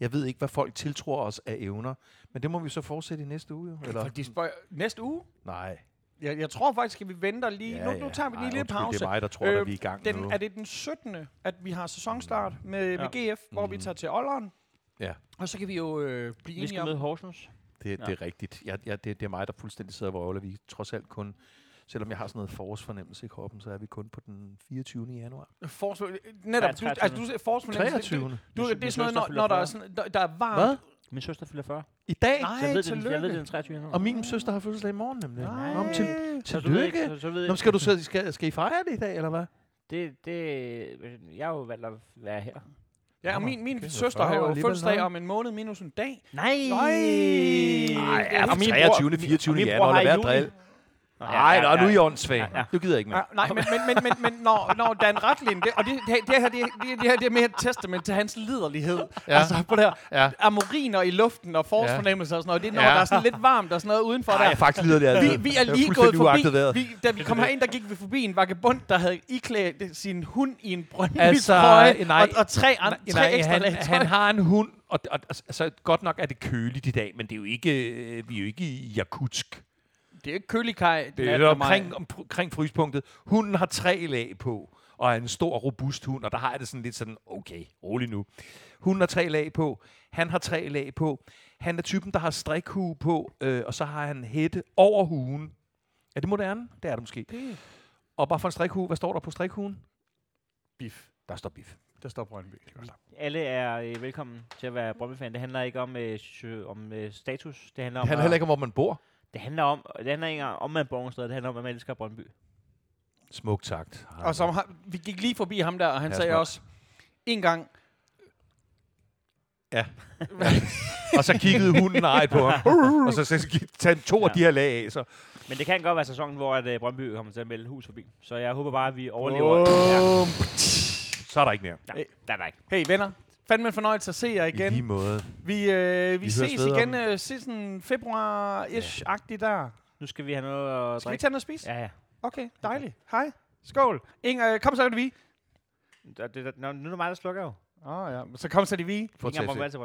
jeg ved ikke, hvad folk tiltror os af evner. Men det må vi så fortsætte i næste uge, eller? For de spørger, næste uge? Nej. Jeg, jeg tror faktisk, at vi venter lige. Ja, nu, ja. nu tager vi lige Ej, lidt undskyld, pause. Det er mig, der tror, øh, at vi er i gang Den, nu. er det den 17. at vi har sæsonstart med, ja. Ja. med GF, hvor vi Mhm. tager til Olderen? Ja. Og så kan vi jo øh, blive Vi enige skal om... møde Horsens. Det, Ja. det er rigtigt. Jeg, jeg, det, det er mig, der fuldstændig sidder og vrøvler. Vi trods alt kun, selvom jeg har sådan noget forårsfornemmelse i kroppen, så er vi kun på den 24. januar. Forsvar, netop, du, 23.. altså, du siger forsvarsfornemmelse. 23. Du, Min du, sø- det er sådan noget, når, når der er, 40. sådan, der, der er varmt. Hvad? Min søster fylder 40. I dag? Nej, Så jeg ved, det, tillykke. jeg ved det den 23. januar. Og min søster har fødselsdag i morgen, nemlig. Nej. Nå, til, Så du ved ikke- tillykke. Så, så ved Nå, skal, du, så, skal, skal I fejre det i dag, eller hvad? Det, det, jeg har jo valgt at være her. Ja, og min, min okay, så søster 40 har jo fødselsdag om en måned minus en dag. Nej! Nej, ja, og min 23. bror- 24. og min bror januar, lad være juli. Drille. Nå, Nej, nå, nu er I åndssvage. Ja, ja. Du gider ikke mere. Ja, nej, men, men, men, men, men når, når Dan Ratlin, det, og det, det, det, her, det, det, det her det er mere et testament til hans liderlighed. Ja. Ja. Altså på det her, Ja. amoriner i luften og forårsfornemmelser og sådan noget. Det er når Ja. ja. der er sådan lidt varmt og sådan noget udenfor Nej, jeg der. er faktisk lider det Vi, vi er lige gået forbi, vi, da vi kom herind, der gik vi forbi en vagabond, der havde iklædt sin hund i en brøndby Altså, trøje, nej. og, og tre, an, tre Nej, ekstra han, lag han har en hund, og, og altså, godt nok er det køligt i dag, men det er jo ikke, øh, vi er jo ikke i Jakutsk. Det er ikke kølikaj. Det er omkring, om, omkring fryspunktet. Hunden har tre lag på, og er en stor, robust hund, og der har jeg det sådan lidt sådan, okay, rolig nu. Hunden har tre lag på, han har tre lag på. Han er typen, der har strikhue på, øh, og så har han hætte over huen. Er det moderne? Det er det måske. Og bare for en strikhue, hvad står der på strikhuen? Bif. Der står bif. Der står Brøndby. Alle er øh, velkommen til at være Brøndby-fan. Det handler ikke om, øh, om øh, status. Det handler om, Det handler heller ikke om, hvor man bor. Det handler om, det handler ikke om, man bor nogen steder. Det handler om, at man elsker Brøndby. Smukt sagt. Og som vi gik lige forbi ham der, og han Ja, sagde smart. også, en gang, og så kiggede hunden ej på ham. og så, så, så tage to af Ja. de her lag af. Så. Men det kan godt være sæsonen, hvor at, øh, Brøndby kommer til at melde hus forbi. Så jeg håber bare, at vi overlever. Ja, Bum. så er der ikke mere. ja, der er der ikke. Hey venner, fandme en fornøjelse at se jer I lige igen. måde. Vi, øh, vi, Vi ses igen øh, sådan februar-ish-agtigt der. Nu skal vi have noget at Skal vi drikke. tage noget at spise? Ja, ja. Okay, dejligt. Hej. Skål. Inger, øh, kom så er det vi. Det, det, nå, nu er det mig, der slukker jo. Åh oh, ja, så kom så det vi. Gang må altid.